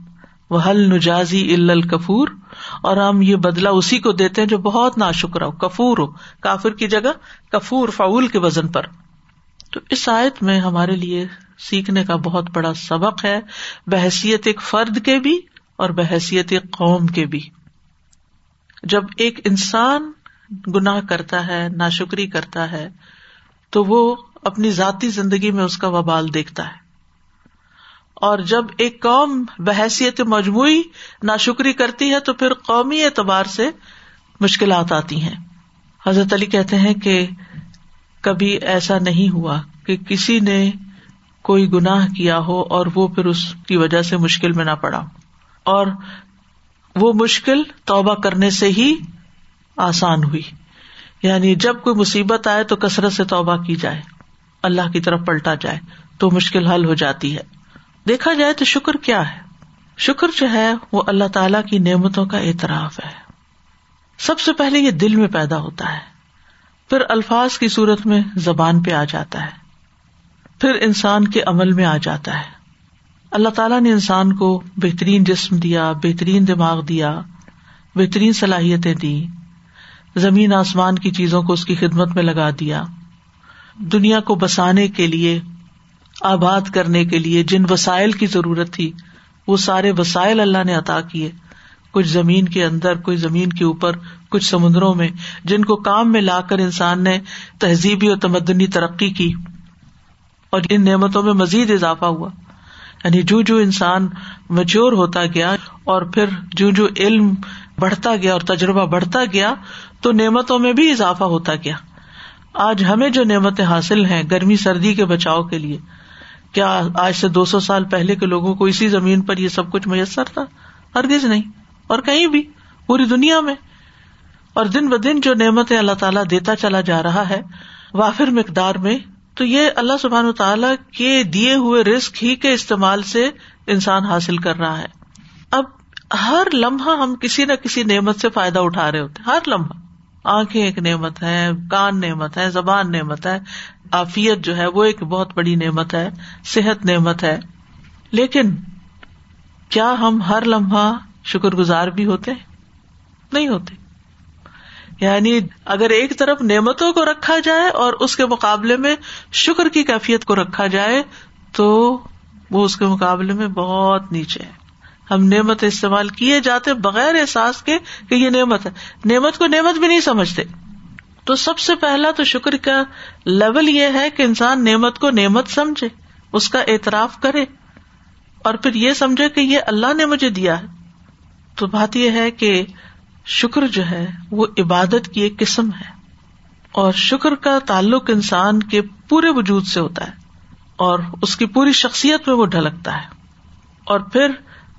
وہ حل نجازی الکفور اور ہم یہ بدلا اسی کو دیتے ہیں جو بہت نا شکر ہو۔ کفور ہو کافر کی جگہ، کفور فاول کے وزن پر۔ تو اس آیت میں ہمارے لیے سیکھنے کا بہت بڑا سبق ہے، بحثیت ایک فرد کے بھی اور بحثیت ایک قوم کے بھی۔ جب ایک انسان گناہ کرتا ہے نا شکری کرتا ہے، تو وہ اپنی ذاتی زندگی میں اس کا وبال دیکھتا ہے۔ اور جب ایک قوم بحثیت مجموعی نا شکری کرتی ہے تو پھر قومی اعتبار سے مشکلات آتی ہیں۔ حضرت علی کہتے ہیں کہ کبھی ایسا نہیں ہوا کہ کسی نے کوئی گناہ کیا ہو اور وہ پھر اس کی وجہ سے مشکل میں نہ پڑا۔ اور وہ مشکل توبہ کرنے سے ہی آسان ہوئی۔ یعنی جب کوئی مصیبت آئے تو کثرت سے توبہ کی جائے۔ اللہ کی طرف پلٹا جائے تو مشکل حل ہو جاتی ہے۔ دیکھا جائے تو شکر کیا ہے؟ شکر جو ہے وہ اللہ تعالی کی نعمتوں کا اعتراف ہے۔ سب سے پہلے یہ دل میں پیدا ہوتا ہے۔ پھر الفاظ کی صورت میں زبان پہ آ جاتا ہے۔ پھر انسان کے عمل میں آ جاتا ہے۔ اللہ تعالیٰ نے انسان کو بہترین جسم دیا، بہترین دماغ دیا، بہترین صلاحیتیں دی زمین آسمان کی چیزوں کو اس کی خدمت میں لگا دیا۔ دنیا کو بسانے کے لیے آباد کرنے کے لیے جن وسائل کی ضرورت تھی، وہ سارے وسائل اللہ نے عطا کیے۔ کچھ زمین کے اندر، کچھ زمین کے اوپر، کچھ سمندروں میں، جن کو کام میں لا کر انسان نے تہذیبی اور تمدنی ترقی کی۔ اور ان نعمتوں میں مزید اضافہ ہوا۔ یعنی جو جو انسان مچور ہوتا گیا اور پھر جو جو علم بڑھتا گیا اور تجربہ بڑھتا گیا، تو نعمتوں میں بھی اضافہ ہوتا گیا۔ آج ہمیں جو نعمتیں حاصل ہیں، گرمی، سردی کے بچاؤ کے لیے کیا آج سے دو سو سال پہلے کے لوگوں کو اسی زمین پر یہ سب کچھ میسر تھا؟ ہرگز نہیں۔ اور کہیں بھی، پوری دنیا میں۔ اور دن ب دن جو نعمتیں اللہ تعالیٰ دیتا چلا جا رہا ہے، وافر مقدار میں، تو یہ اللہ سبحان تعالی کے دیے ہوئے رسک ہی کے استعمال سے انسان حاصل کر رہا ہے۔ اب ہر لمحہ ہم کسی نہ کسی نعمت سے فائدہ اٹھا رہے ہوتے ہر لمحہ۔ آنکھیں ایک نعمت ہے کان نعمت ہے زبان نعمت ہے آفیت جو ہے وہ ایک بہت بڑی نعمت ہے، صحت نعمت ہے۔ لیکن کیا ہم ہر لمحہ شکر گزار بھی ہوتے؟ نہیں ہوتے۔ یعنی اگر ایک طرف نعمتوں کو رکھا جائے اور اس کے مقابلے میں شکر کی کیفیت کو رکھا جائے، تو وہ اس کے مقابلے میں بہت نیچے ہے۔ ہم نعمت استعمال کیے جاتے بغیر احساس کے کہ یہ نعمت ہے۔ نعمت کو نعمت بھی نہیں سمجھتے۔ تو سب سے پہلا تو شکر کا لیول یہ ہے کہ انسان نعمت کو نعمت سمجھے، اس کا اعتراف کرے، اور پھر یہ سمجھے کہ یہ اللہ نے مجھے دیا ہے۔ تو بات یہ ہے کہ شکر جو ہے، وہ عبادت کی ایک قسم ہے۔ اور شکر کا تعلق انسان کے پورے وجود سے ہوتا ہے، اور اس کی پوری شخصیت میں وہ ڈھلکتا ہے۔ اور پھر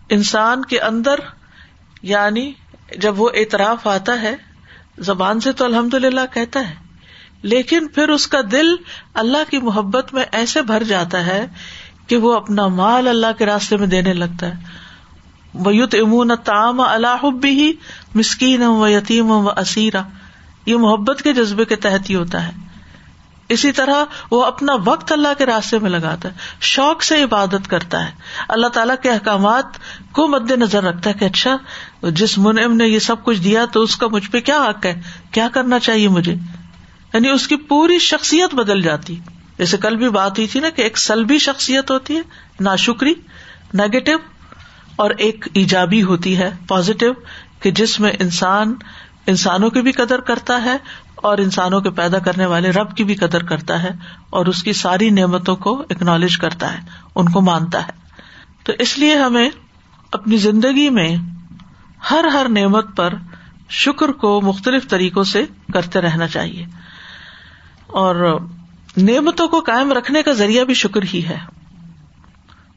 انسان کے اندر یعنی جب وہ اعتراف آتا ہے زبان سے تو الحمد للہ کہتا ہے، لیکن پھر اس کا دل اللہ کی محبت میں ایسے بھر جاتا ہے کہ وہ اپنا مال اللہ کے راستے میں دینے لگتا ہے۔ ویت امون تام اللہ بھی مسکین و یتیم و اسیرا یہ محبت کے جذبے کے تحت ہی ہوتا ہے۔ اسی طرح وہ اپنا وقت اللہ کے راستے میں لگاتا ہے، شوق سے عبادت کرتا ہے۔ اللہ تعالیٰ کے احکامات کو مد نظر رکھتا ہے کہ اچھا جس منعم نے یہ سب کچھ دیا تو اس کا مجھ پہ کیا حق ہے؟ کیا کرنا چاہیے مجھے؟ یعنی اس کی پوری شخصیت بدل جاتی۔ جیسے کل بھی بات ہوئی تھی نا کہ ایک سلبی شخصیت ہوتی ہے، ناشکری نیگیٹو اور ایک ایجابی ہوتی ہے پازیٹو کہ جس میں انسان، انسانوں کی بھی قدر کرتا ہے اور انسانوں کے پیدا کرنے والے رب کی بھی قدر کرتا ہے اور اس کی ساری نعمتوں کو اکنالج کرتا ہے، ان کو مانتا ہے۔ تو اس لیے ہمیں اپنی زندگی میں ہر ہر نعمت پر شکر کو مختلف طریقوں سے کرتے رہنا چاہیے۔ اور نعمتوں کو کائم رکھنے کا ذریعہ بھی شکر ہی ہے۔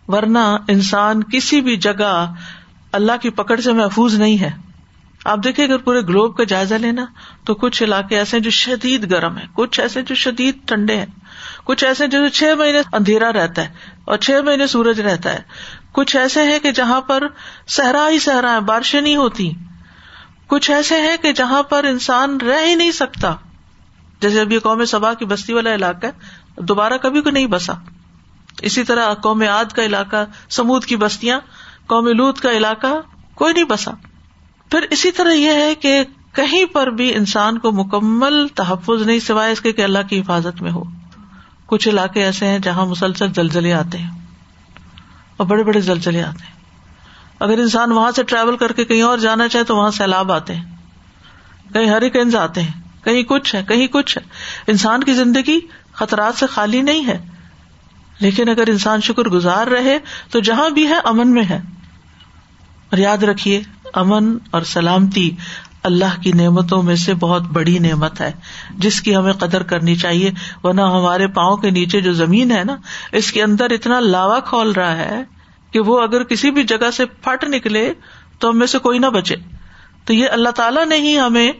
ورنہ انسان کسی بھی جگہ اللہ کی پکڑ سے محفوظ نہیں ہے۔ آپ دیکھیں اگر پورے گلوب کا جائزہ لینا تو کچھ علاقے ایسے جو شدید گرم ہے کچھ ایسے جو شدید ٹھنڈے ہیں، کچھ ایسے جو چھ مہینے اندھیرا رہتا ہے اور چھ مہینے سورج رہتا ہے۔ کچھ ایسے ہیں کہ جہاں پر صحرا ہی صحرا ہے، بارشیں نہیں ہوتی۔ کچھ ایسے ہیں کہ جہاں پر انسان رہ ہی نہیں سکتا۔ جیسے اب یہ قوم سبا کی بستی والا علاقہ ہے، دوبارہ کبھی کو نہیں بسا۔ اسی طرح قوم آد کا علاقہ، سمود کی بستیاں، قوم لوت کا علاقہ، کوئی نہیں بسا۔ پھر اسی طرح یہ ہے کہ کہیں پر بھی انسان کو مکمل تحفظ نہیں سوائے اس کے کہ اللہ کی حفاظت میں ہو۔ کچھ علاقے ایسے ہیں جہاں مسلسل زلزلے آتے ہیں اور بڑے بڑے زلزلے آتے ہیں۔ اگر انسان وہاں سے ٹریول کر کے کہیں اور جانا چاہے تو وہاں سیلاب آتے ہیں۔ کہیں ہریکینز آتے ہیں۔ کہیں کچھ ہے، کہیں کچھ ہے۔ انسان کی زندگی خطرات سے خالی نہیں ہے۔ لیکن اگر انسان شکر گزار رہے تو جہاں بھی ہے امن میں ہے۔ اور یاد رکھیے امن اور سلامتی اللہ کی نعمتوں میں سے بہت بڑی نعمت ہے۔ جس کی ہمیں قدر کرنی چاہیے، ورنہ ہمارے پاؤں کے نیچے جو زمین ہے نا، اس کے اندر اتنا لاوا کھول رہا ہے کہ وہ اگر کسی بھی جگہ سے پھٹ نکلے تو ہم میں سے کوئی نہ بچے۔ تو یہ اللہ تعالیٰ نے ہی ہمیں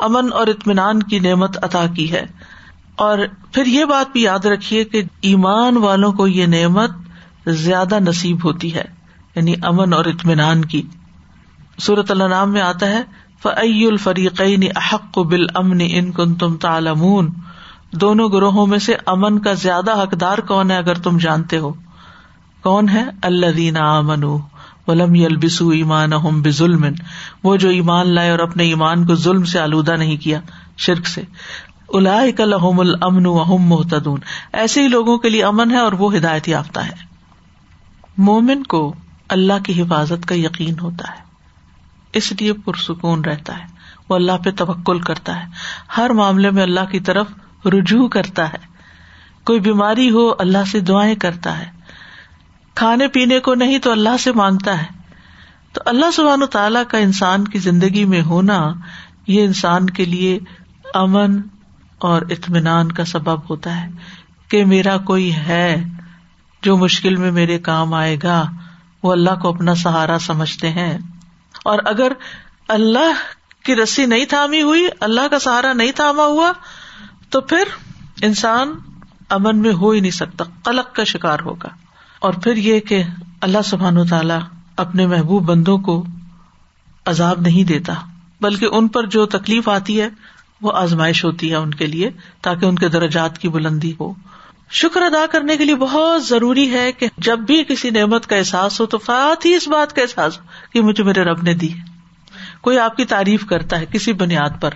امن اور اطمینان کی نعمت عطا کی ہے۔ اور پھر یہ بات بھی یاد رکھیے کہ ایمان والوں کو یہ نعمت زیادہ نصیب ہوتی ہے یعنی امن اور اطمینان کی۔ صورت اللہ نام میں آتا ہے فعی الفریقین احق بال امن ان کن تم تالمون دونوں گروہوں میں سے امن کا زیادہ حقدار کون ہے اگر تم جانتے ہو؟ کون ہے؟ اللہ دینا امن ولم یلبسو ایمان اہم ظلم وہ جو ایمان لائے اور اپنے ایمان کو ظلم سے آلودہ نہیں کیا، شرک سے۔ الا لحم المن وحم محتدون ایسے ہی لوگوں کے لیے امن ہے اور وہ ہدایت یافتہ ہے۔ مومن کو اللہ کی حفاظت کا یقین ہوتا ہے۔ اس لیے پرسکون رہتا ہے۔ وہ اللہ پہ توکل کرتا ہے۔ ہر معاملے میں اللہ کی طرف رجوع کرتا ہے۔ کوئی بیماری ہو اللہ سے دعائیں کرتا ہے۔ کھانے پینے کو نہیں تو اللہ سے مانگتا ہے۔ تو اللہ سبحان و تعالیٰ کا انسان کی زندگی میں ہونا یہ انسان کے لیے امن اور اطمینان کا سبب ہوتا ہے کہ میرا کوئی ہے جو مشکل میں میرے کام آئے گا، وہ اللہ کو اپنا سہارا سمجھتے ہیں۔ اور اگر اللہ کی رسی نہیں تھامی ہوئی، اللہ کا سہارا نہیں تھاما ہوا، تو پھر انسان امن میں ہو ہی نہیں سکتا، قلق کا شکار ہوگا۔ اور پھر یہ کہ اللہ سبحان و تعالی اپنے محبوب بندوں کو عذاب نہیں دیتا، بلکہ ان پر جو تکلیف آتی ہے، وہ آزمائش ہوتی ہے ان کے لیے، تاکہ ان کے درجات کی بلندی ہو۔ شکر ادا کرنے کے لیے بہت ضروری ہے کہ جب بھی کسی نعمت کا احساس ہو تو فات ہی اس بات کا احساس ہو کہ مجھے میرے رب نے دی کوئی آپ کی تعریف کرتا ہے کسی بنیاد پر۔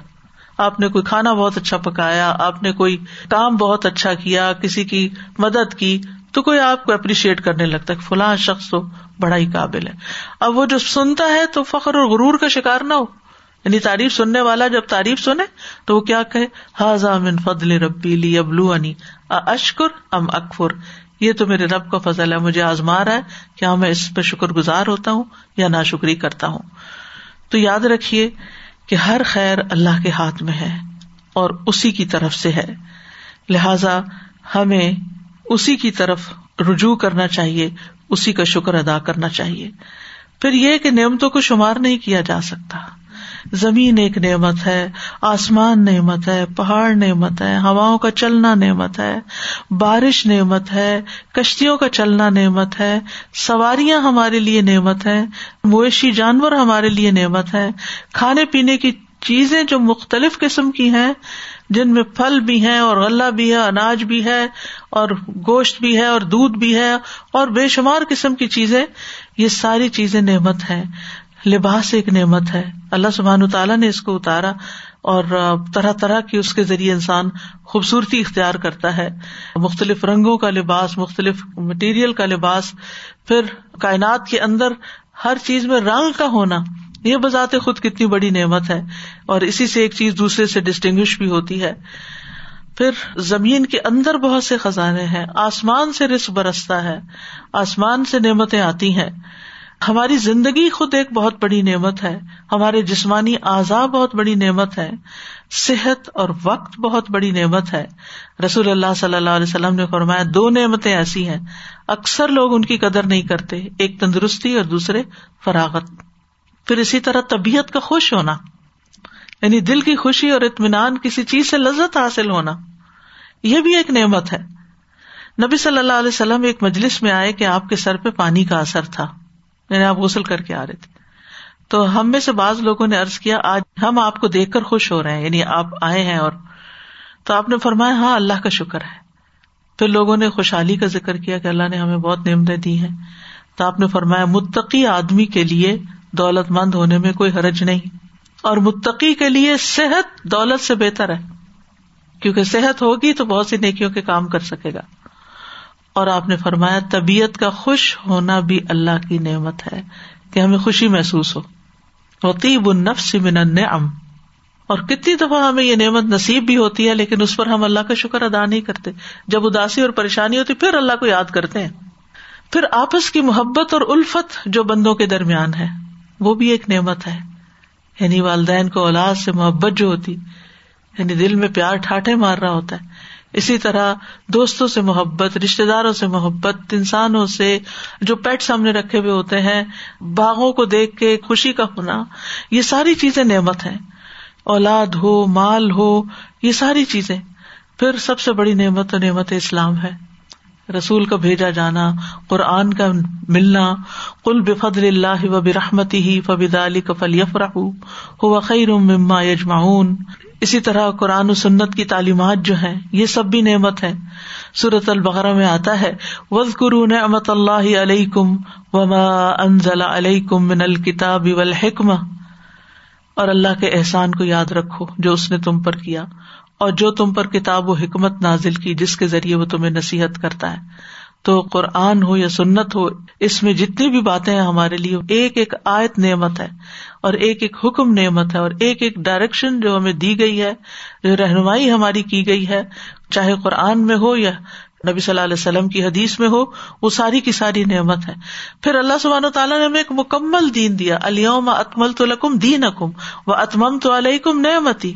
آپ نے کوئی کھانا بہت اچھا پکایا، آپ نے کوئی کام بہت اچھا کیا، کسی کی مدد کی، تو کوئی آپ کو اپریشیٹ کرنے لگتا ہے فلاں شخص تو بڑا ہی قابل ہے۔ اب وہ جو سنتا ہے تو فخر اور غرور کا شکار نہ ہو۔ یعنی تعریف سننے والا جب تعریف سنے تو وہ کیا کہ حاضا من فضل ربی لی ابلو انی اشکر ام اکفر؟ یہ تو میرے رب کا فضل ہے، مجھے آزما رہا ہے کیا ہاں میں اس پہ شکر گزار ہوتا ہوں یا نا شکری کرتا ہوں۔ تو یاد رکھیے کہ ہر خیر اللہ کے ہاتھ میں ہے اور اسی کی طرف سے ہے۔ لہذا ہمیں اسی کی طرف رجوع کرنا چاہیے، اسی کا شکر ادا کرنا چاہیے۔ پھر یہ کہ نعمتوں کو شمار نہیں کیا جا سکتا۔ زمین ایک نعمت ہے، آسمان نعمت ہے، پہاڑ نعمت ہے، ہواؤں کا چلنا نعمت ہے، بارش نعمت ہے، کشتیوں کا چلنا نعمت ہے، سواریاں ہمارے لیے نعمت ہے مویشی جانور ہمارے لیے نعمت ہے کھانے پینے کی چیزیں جو مختلف قسم کی ہیں، جن میں پھل بھی ہیں اور غلہ بھی ہے، اناج بھی ہے، اور گوشت بھی ہے، اور دودھ بھی ہے، اور بے شمار قسم کی چیزیں، یہ ساری چیزیں نعمت ہیں۔ لباس ایک نعمت ہے۔ اللہ سبحان تعالیٰ نے اس کو اتارا اور طرح طرح کی اس کے ذریعے انسان خوبصورتی اختیار کرتا ہے۔ مختلف رنگوں کا لباس، مختلف مٹیریل کا لباس، پھر کائنات کے اندر ہر چیز میں رنگ کا ہونا، یہ بذات خود کتنی بڑی نعمت ہے۔ اور اسی سے ایک چیز دوسرے سے ڈسٹنگ بھی ہوتی ہے۔ پھر زمین کے اندر بہت سے خزانے ہیں۔ آسمان سے رس برستا ہے۔ آسمان سے نعمتیں آتی ہیں۔ ہماری زندگی خود ایک بہت بڑی نعمت ہے۔ ہمارے جسمانی اعضاء بہت بڑی نعمت ہے۔ صحت اور وقت بہت بڑی نعمت ہے۔ رسول اللہ صلی اللہ علیہ وسلم نے فرمایا، دو نعمتیں ایسی ہیں۔ اکثر لوگ ان کی قدر نہیں کرتے، ایک تندرستی اور دوسرے فراغت۔ پھر اسی طرح طبیعت کا خوش ہونا یعنی دل کی خوشی اور اطمینان، کسی چیز سے لذت حاصل ہونا، یہ بھی ایک نعمت ہے۔ نبی صلی اللہ علیہ وسلم ایک مجلس میں آئے کہ آپ کے سر پہ پانی کا اثر تھا۔ یعنی آپ غسل کر کے آ رہے تھے۔ تو ہم میں سے بعض لوگوں نے ارض کیا، آج ہم آپ کو دیکھ کر خوش ہو رہے ہیں یعنی آپ آئے ہیں اور تو آپ نے فرمایا ہاں اللہ کا شکر ہے۔ پھر لوگوں نے خوشحالی کا ذکر کیا کہ اللہ نے ہمیں بہت نعمتیں دی ہیں۔ تو آپ نے فرمایا، متقی آدمی کے لیے دولت مند ہونے میں کوئی حرج نہیں۔ اور متقی کے لیے صحت دولت سے بہتر ہے۔ کیونکہ صحت ہوگی تو بہت سی نیکیوں کے کام کر سکے گا۔ اور آپ نے فرمایا طبیعت کا خوش ہونا بھی اللہ کی نعمت ہے کہ ہمیں خوشی محسوس ہو۔ وطیب النفس من النعم۔ اور کتنی دفعہ ہمیں یہ نعمت نصیب بھی ہوتی ہے لیکن اس پر ہم اللہ کا شکر ادا نہیں کرتے۔ جب اداسی اور پریشانی ہوتی پھر اللہ کو یاد کرتے ہیں۔ پھر آپس کی محبت اور الفت جو بندوں کے درمیان ہے، وہ بھی ایک نعمت ہے۔ یعنی والدین کو اولاد سے محبت جو ہوتی یعنی دل میں پیار ٹھاٹے مار رہا ہوتا ہے۔ اسی طرح دوستوں سے محبت رشتے داروں سے محبت، انسانوں سے جو پیٹ سامنے رکھے ہوئے ہوتے ہیں، باغوں کو دیکھ کے خوشی کا ہونا، یہ ساری چیزیں نعمت ہے اولاد ہو، مال ہو، یہ ساری چیزیں۔ پھر سب سے بڑی نعمت نعمت اسلام ہے۔ رسول کا بھیجا جانا، قرآن کا ملنا کل بفدل اللہ و برحمتی ہی فبد علی کفل یفراہ ہو خیر مما یجمعون۔ اسی طرح قرآن و سنت کی تعلیمات جو ہیں، یہ سب بھی نعمت ہے صورت البقرا میں آتا ہے وز قرو نعمت اللہ علیہ کم وما انزل علیہ کم من الکتاب والحکمہ۔ اور اللہ کے احسان کو یاد رکھو جو اس نے تم پر کیا، اور جو تم پر کتاب و حکمت نازل کی جس کے ذریعے وہ تمہیں نصیحت کرتا ہے۔ تو قرآن ہو یا سنت ہو، اس میں جتنی بھی باتیں ہیں ہمارے لیے، ایک ایک آیت نعمت ہے، اور ایک ایک حکم نعمت ہے، اور ایک ایک ڈائریکشن جو ہمیں دی گئی ہے، جو رہنمائی ہماری کی گئی ہے، چاہے قرآن میں ہو یا نبی صلی اللہ علیہ وسلم کی حدیث میں ہو، وہ ساری کی ساری نعمت ہے۔ پھر اللہ سبحانہ و تعالیٰ نے ہمیں ایک مکمل دین دیا علیوم اتمل تو لکم دین اکم و اتمم تو علیہ کم نعمتی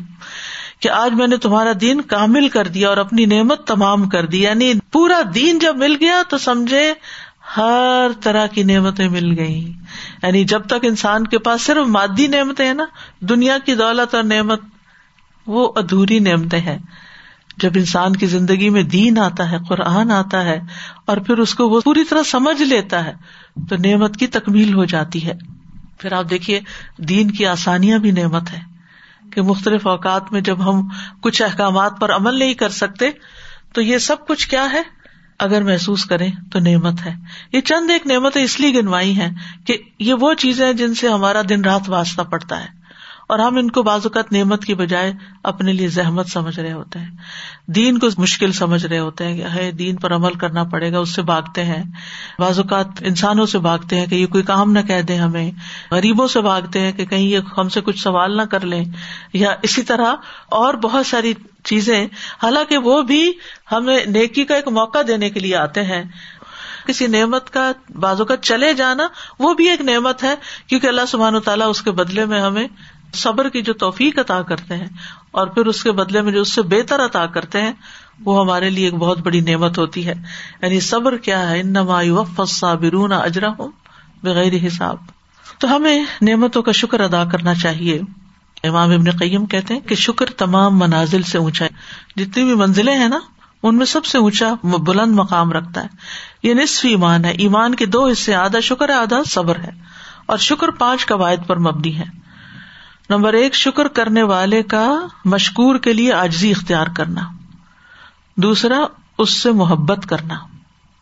کہ آج میں نے تمہارا دین کامل کر دیا اور اپنی نعمت تمام کر دی۔ یعنی پورا دین جب مل گیا تو سمجھے ہر طرح کی نعمتیں مل گئی یعنی جب تک انسان کے پاس صرف مادی نعمتیں ہیں نا، دنیا کی دولت اور نعمت، وہ ادھوری نعمتیں ہیں۔ جب انسان کی زندگی میں دین آتا ہے، قرآن آتا ہے، اور پھر اس کو وہ پوری طرح سمجھ لیتا ہے، تو نعمت کی تکمیل ہو جاتی ہے۔ پھر آپ دیکھیے، دین کی آسانیاں بھی نعمت ہے کہ مختلف اوقات میں جب ہم کچھ احکامات پر عمل نہیں کر سکتے، تو یہ سب کچھ کیا ہے؟ اگر محسوس کریں تو نعمت ہے۔ یہ چند ایک نعمتیں اس لیے گنوائی ہیں کہ یہ وہ چیزیں جن سے ہمارا دن رات واسطہ پڑتا ہے۔ اور ہم ان کو بعض اوقات نعمت کی بجائے اپنے لیے زحمت سمجھ رہے ہوتے ہیں۔ دین کو مشکل سمجھ رہے ہوتے ہیں کہ ہے، دین پر عمل کرنا پڑے گا، اس سے بھاگتے ہیں۔ بعض اوقات انسانوں سے بھاگتے ہیں کہ یہ کوئی کام نہ کہہ دیں ہمیں۔ غریبوں سے بھاگتے ہیں کہ کہیں یہ ہم سے کچھ سوال نہ کر لیں۔ یا اسی طرح اور بہت ساری چیزیں، حالانکہ وہ بھی ہمیں نیکی کا ایک موقع دینے کے لیے آتے ہیں۔ کسی نعمت کا بازو کا چلے جانا، وہ بھی ایک نعمت ہے، کیونکہ اللہ سبحان و تعالیٰ اس کے بدلے میں ہمیں صبر کی جو توفیق عطا کرتے ہیں اور پھر اس کے بدلے میں جو اس سے بہتر عطا کرتے ہیں، وہ ہمارے لیے ایک بہت بڑی نعمت ہوتی ہے۔ یعنی صبر کیا ہے؟ صابرون اجرا ہوں بغیر حساب۔ تو ہمیں نعمتوں کا شکر ادا کرنا چاہیے۔ امام ابن قیم کہتے ہیں کہ شکر تمام منازل سے اونچا ہے۔ جتنی بھی منزلیں ہیں نا، ان میں سب سے اونچا بلند مقام رکھتا ہے۔ یہ نصف ایمان ہے۔ ایمان کے دو حصے، آدھا شکر ہے، آدھا صبر ہے۔ اور شکر پانچ قواعد پر مبنی ہے۔ نمبر ایک، شکر کرنے والے کا مشکور کے لیے آجزی اختیار کرنا۔ دوسرا، اس سے محبت کرنا۔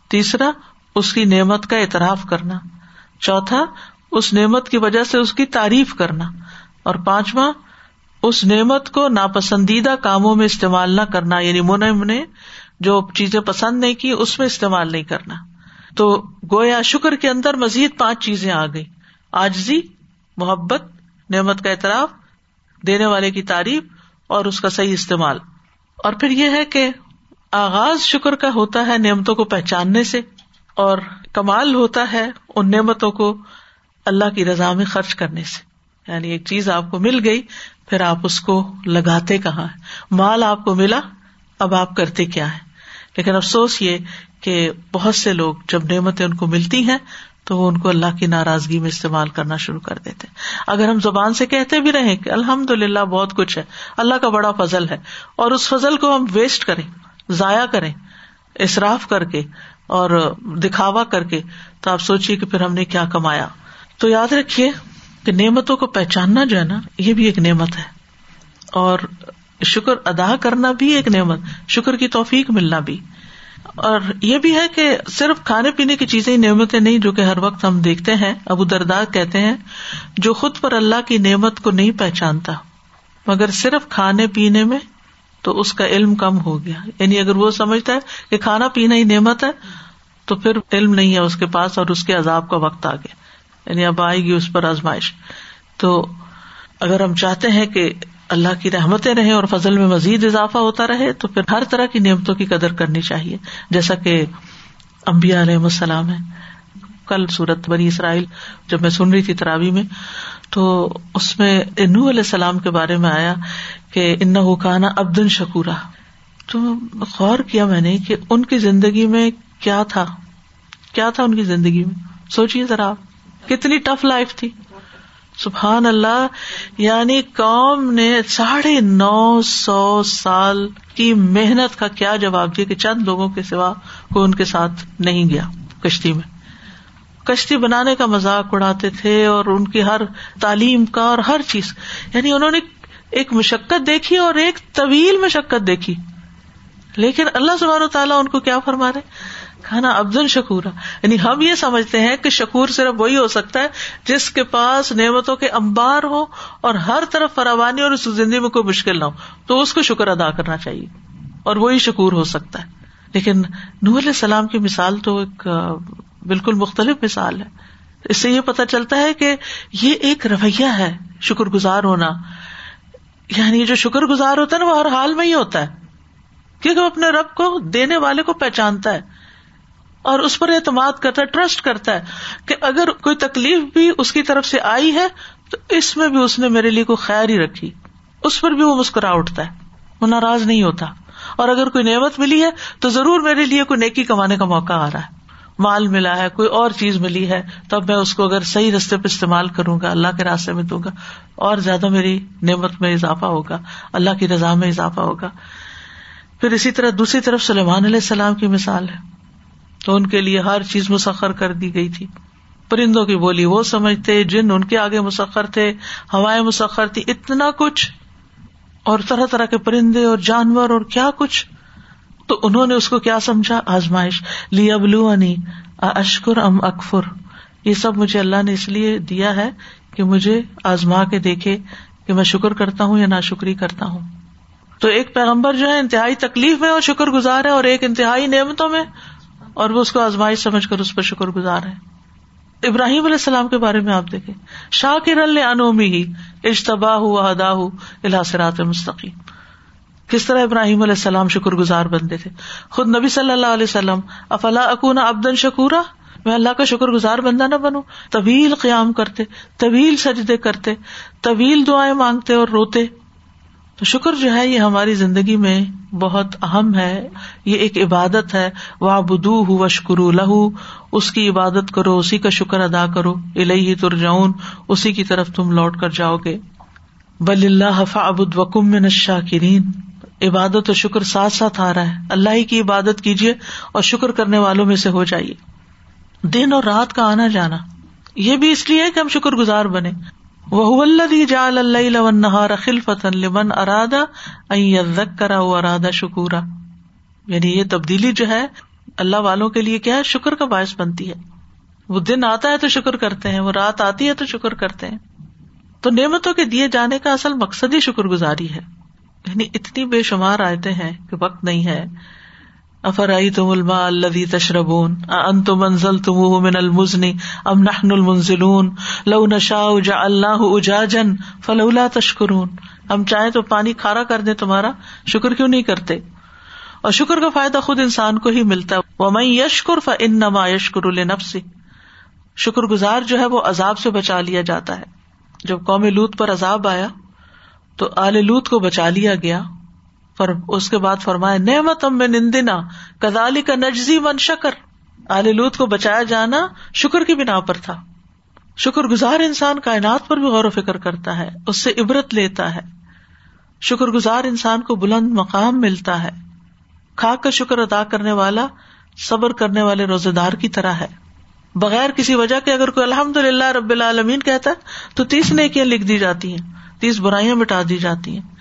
تیسرا، اس کی نعمت کا اعتراف کرنا۔ چوتھا، اس نعمت کی وجہ سے اس کی تعریف کرنا۔ اور پانچواں، اس نعمت کو ناپسندیدہ کاموں میں استعمال نہ کرنا۔ یعنی منم نے جو چیزیں پسند نہیں کی، اس میں استعمال نہیں کرنا۔ تو گویا شکر کے اندر مزید پانچ چیزیں آ گئی آجزی محبت نعمت کا اعتراف، دینے والے کی تعریف اور اس کا صحیح استعمال۔ اور پھر یہ ہے کہ آغاز شکر کا ہوتا ہے نعمتوں کو پہچاننے سے، اور کمال ہوتا ہے ان نعمتوں کو اللہ کی رضا میں خرچ کرنے سے۔ یعنی ایک چیز آپ کو مل گئی، پھر آپ اس کو لگاتے کہاں مال آپ کو ملا، اب آپ کرتے کیا ہے لیکن افسوس یہ کہ بہت سے لوگ جب نعمتیں ان کو ملتی ہیں تو وہ ان کو اللہ کی ناراضگی میں استعمال کرنا شروع کر دیتے اگر ہم زبان سے کہتے بھی رہے کہ الحمد للہ بہت کچھ ہے، اللہ کا بڑا فضل ہے، اور اس فضل کو ہم ویسٹ کریں، ضائع کریں اصراف کر کے اور دکھاوا کر کے، تو آپ سوچیے کہ پھر ہم نے کیا کمایا۔ تو یاد رکھیے کہ نعمتوں کو پہچاننا جو ہے نا، یہ بھی ایک نعمت ہے۔ اور شکر ادا کرنا بھی ایک نعمت، شکر کی توفیق ملنا بھی۔ اور یہ بھی ہے کہ صرف کھانے پینے کی چیزیں نعمتیں نہیں جو کہ ہر وقت ہم دیکھتے ہیں، ابو دردار کہتے ہیں، جو خود پر اللہ کی نعمت کو نہیں پہچانتا، مگر صرف کھانے پینے میں تو اس کا علم کم ہو گیا۔ یعنی اگر وہ سمجھتا ہے کہ کھانا پینا ہی نعمت ہے، تو پھر علم نہیں ہے اس کے پاس اور اس کے عذاب کا وقت آ گیا یعنی اب آئے گی اس پر آزمائش۔ تو اگر ہم چاہتے ہیں کہ اللہ کی رحمتیں رہیں اور فضل میں مزید اضافہ ہوتا رہے تو پھر ہر طرح کی نعمتوں کی قدر کرنی چاہیے۔ جیسا کہ امبیا علیہ السلام ہے کل سورت بنی اسرائیل جب میں سن رہی تھی تراوی میں تو اس میں انو علیہ السلام کے بارے میں آیا کہ ان حکانا ابدن شکورا۔ تو غور کیا میں نے کہ ان کی زندگی میں کیا تھا؟ کیا تھا ان کی زندگی میں؟ سوچیے ذرا کتنی ٹف لائف تھی۔ سبحان اللہ یعنی قوم نے ساڑھے نو سو سال کی محنت کا کیا جواب دیا کہ چند لوگوں کے سوا کوئی ان کے ساتھ نہیں گیا کشتی میں۔ کشتی بنانے کا مذاق اڑاتے تھے اور ان کی ہر تعلیم کا اور ہر چیز۔ یعنی انہوں نے ایک مشقت دیکھی اور ایک طویل مشقت دیکھی۔ لیکن اللہ سبحانہ تعالیٰ ان کو کیا فرما رہے؟ کھانا افضل شکور یعنی ہم یہ سمجھتے ہیں کہ شکور صرف وہی ہو سکتا ہے جس کے پاس نعمتوں کے امبار ہو اور ہر طرف فراوانی اور اس زندگی میں کوئی مشکل نہ ہو۔ تو اس کو شکر ادا کرنا چاہیے اور وہی شکور ہو سکتا ہے۔ لیکن نور علیہ السلام کی مثال تو ایک بالکل مختلف مثال ہے۔ اس سے یہ پتا چلتا ہے کہ یہ ایک رویہ ہے شکر گزار ہونا۔ یعنی جو شکر گزار ہوتا ہے نا وہ ہر حال میں ہی ہوتا ہے۔ کیونکہ وہ اپنے رب کو دینے والے کو پہچانتا ہے۔ اور اس پر اعتماد کرتا ہے ٹرسٹ کرتا ہے کہ اگر کوئی تکلیف بھی اس کی طرف سے آئی ہے، تو اس میں بھی اس نے میرے لیے کوئی خیر ہی رکھی۔ اس پر بھی وہ مسکرا اٹھتا ہے۔ وہ ناراض نہیں ہوتا۔ اور اگر کوئی نعمت ملی ہے، تو ضرور میرے لیے کوئی نیکی کمانے کا موقع آ رہا ہے۔ مال ملا ہے، کوئی اور چیز ملی ہے، تب میں اس کو اگر صحیح رستے پہ استعمال کروں گا، اللہ کے راستے میں دوں گا، اور زیادہ میری نعمت میں اضافہ ہوگا، اللہ کی رضا میں اضافہ ہوگا۔ پھر اسی طرح دوسری طرف سلیمان علیہ السلام کی مثال ہے۔ تو ان کے لیے ہر چیز مسخر کر دی گئی تھی۔ پرندوں کی بولی وہ سمجھتے جن ان کے آگے مسخر تھے، ہوائیں مسخر تھی اتنا کچھ۔ اور طرح طرح کے پرندے اور جانور اور کیا کچھ۔ تو انہوں نے اس کو کیا سمجھا؟ آزمائش۔ لی ابلو انی اشکر ام اکفر۔ یہ سب مجھے اللہ نے اس لیے دیا ہے کہ مجھے آزما کے دیکھے کہ میں شکر کرتا ہوں یا نا شکری کرتا ہوں۔ تو ایک پیغمبر جو ہے انتہائی تکلیف میں اور شکر گزار ہے اور ایک انتہائی نعمتوں میں اور وہ اس کو آزمائش سمجھ کر اس پر شکر گزار ہے ابراہیم علیہ السلام کے بارے میں آپ دیکھیں۔ شاہ کی انومی ہی اجتبا ہو ادا ہو الحاصرات مستقیم۔ کس طرح ابراہیم علیہ السلام شکر گزار بنتے تھے۔ خود نبی صلی اللہ علیہ وسلم، افلا اکون ابدن شکورا؟ میں اللہ کا شکر گزار بندہ نہ بنوں۔ طویل قیام کرتے، طویل سجدے کرتے، طویل دعائیں مانگتے اور روتے۔ شکر جو ہے یہ ہماری زندگی میں بہت اہم ہے۔ یہ ایک عبادت ہے۔ وہ بدو ہو وشکرو لہو اس کی عبادت کرو، اسی کا شکر ادا کرو۔ الہی ترجعون۔ اسی کی طرف تم لوٹ کر جاؤ گے۔ بل اللہ ابود وکم میں نشا عبادت اور شکر ساتھ ساتھ آ رہا ہے۔ اللہ ہی کی عبادت کیجیے اور شکر کرنے والوں میں سے ہو جائیے۔ دن اور رات کا آنا جانا۔ یہ بھی اس لیے کہ ہم شکر گزار بنے وہ جال اللہ خل فتن لمن ارادا کرا وہ ارادہ شکورا یعنی یہ تبدیلی جو ہے، اللہ والوں کے لیے کیا ہے؟ شکر کا باعث بنتی ہے۔ وہ دن آتا ہے تو شکر کرتے ہیں، وہ رات آتی ہے تو شکر کرتے ہیں۔ تو نعمتوں کے دیے جانے کا اصل مقصد ہی شکر گزاری ہے۔ یعنی اتنی بے شمار آئے ہیں کہ وقت نہیں ہے۔ افرائی تم الما اللہ تشربون؟ ان تو منزل تم من المزنی ام نحن المنزلون؟ لو نشا اجا اللہ اجا جن فلولا تشکرون۔ ہم چاہیں تو پانی کھارا کر دیں تمہارا، شکر کیوں نہیں کرتے؟ اور شکر کا فائدہ خود انسان کو ہی ملتا ہے۔ وہ میں یشکر ف ان نما یشکر النفسی شکر گزار جو ہے وہ عذاب سے بچا لیا جاتا ہے۔ جب قومی لوت پر عذاب آیا تو آل لوت کو بچا لیا گیا۔ اس کے بعد فرمائے نعمت ام میں نندنا کدالی کا نجزی من شکر. آل لوت کو بچایا جانا شکر کی بنا پر تھا. شکر گزار انسان کائنات پر بھی غور و فکر کرتا ہے، اس سے عبرت لیتا ہے. شکر گزار انسان کو بلند مقام ملتا ہے. کھا کا شکر ادا کرنے والا صبر کرنے والے روزے دار کی طرح ہے. بغیر کسی وجہ کے اگر کوئی الحمد للہ رب العالمین کہتا ہے، تو تیس نیکیاں لکھ دی جاتی ہیں، تیس برائیاں مٹا دی جاتی ہیں.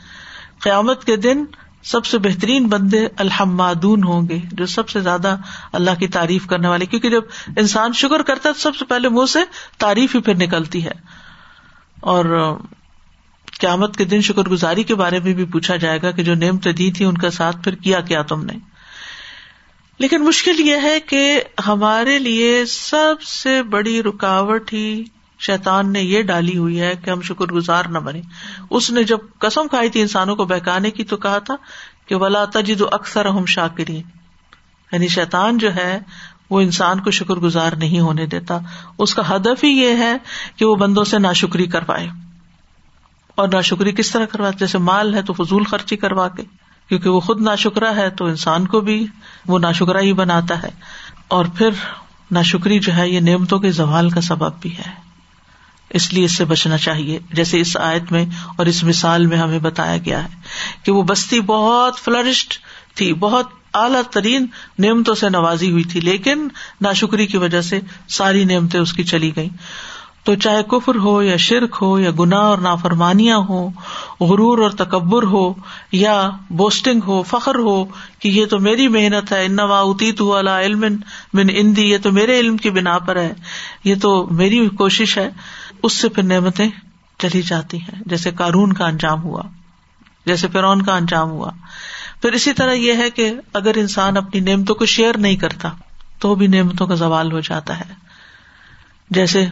قیامت کے دن سب سے بہترین بندے الحمادون ہوں گے، جو سب سے زیادہ اللہ کی تعریف کرنے والے، کیونکہ جب انسان شکر کرتا ہے تو سب سے پہلے منہ سے تعریف ہی پھر نکلتی ہے۔ اور قیامت کے دن شکر گزاری کے بارے میں بھی پوچھا جائے گا کہ جو نعمتیں دی تھی ان کا ساتھ پھر کیا کیا تم نے۔ لیکن مشکل یہ ہے کہ ہمارے لیے سب سے بڑی رکاوٹ ہی شیتان نے یہ ڈالی ہوئی ہے کہ ہم شکر گزار نہ بنے اس نے جب قسم کھائی تھی انسانوں کو بہکانے کی تو کہا تھا کہ ولا تجد اکثر ہم شاکری یعنی شیتان جو ہے، وہ انسان کو شکر گزار نہیں ہونے دیتا۔ اس کا ہدف ہی یہ ہے کہ وہ بندوں سے نا شکری کروائے۔ اور نا شکری کس طرح کروا جیسے مال ہے تو فضول خرچی کروا کے۔ کیونکہ وہ خود نا شکرا ہے تو انسان کو بھی وہ نا شکرا ہی بناتا ہے۔ اور پھر نا شکری جو ہے، یہ نعمتوں کے زوال کا سبب بھی ہے۔ اس لیے اس سے بچنا چاہیے۔ جیسے اس آیت میں اور اس مثال میں ہمیں بتایا گیا ہے کہ وہ بستی بہت فلرسڈ تھی، بہت اعلیٰ ترین نعمتوں سے نوازی ہوئی تھی، لیکن ناشکری کی وجہ سے ساری نعمتیں اس کی چلی گئی تو چاہے کفر ہو یا شرک ہو یا گناہ اور نافرمانیاں ہو غرور اور تکبر ہو یا بوسٹنگ ہو، فخر ہو کہ یہ تو میری محنت ہے انوا اتیت علم بن اندی، یہ تو میرے علم کی بنا پر ہے، یہ تو میری کوشش ہے۔ اس سے پھر نعمتیں چلی جاتی ہیں۔ جیسے کارون کا انجام ہوا، جیسے فرعون کا انجام ہوا۔ پھر اسی طرح یہ ہے کہ اگر انسان اپنی نعمتوں کو شیئر نہیں کرتا، تو بھی نعمتوں کا زوال ہو جاتا ہے۔ جیسے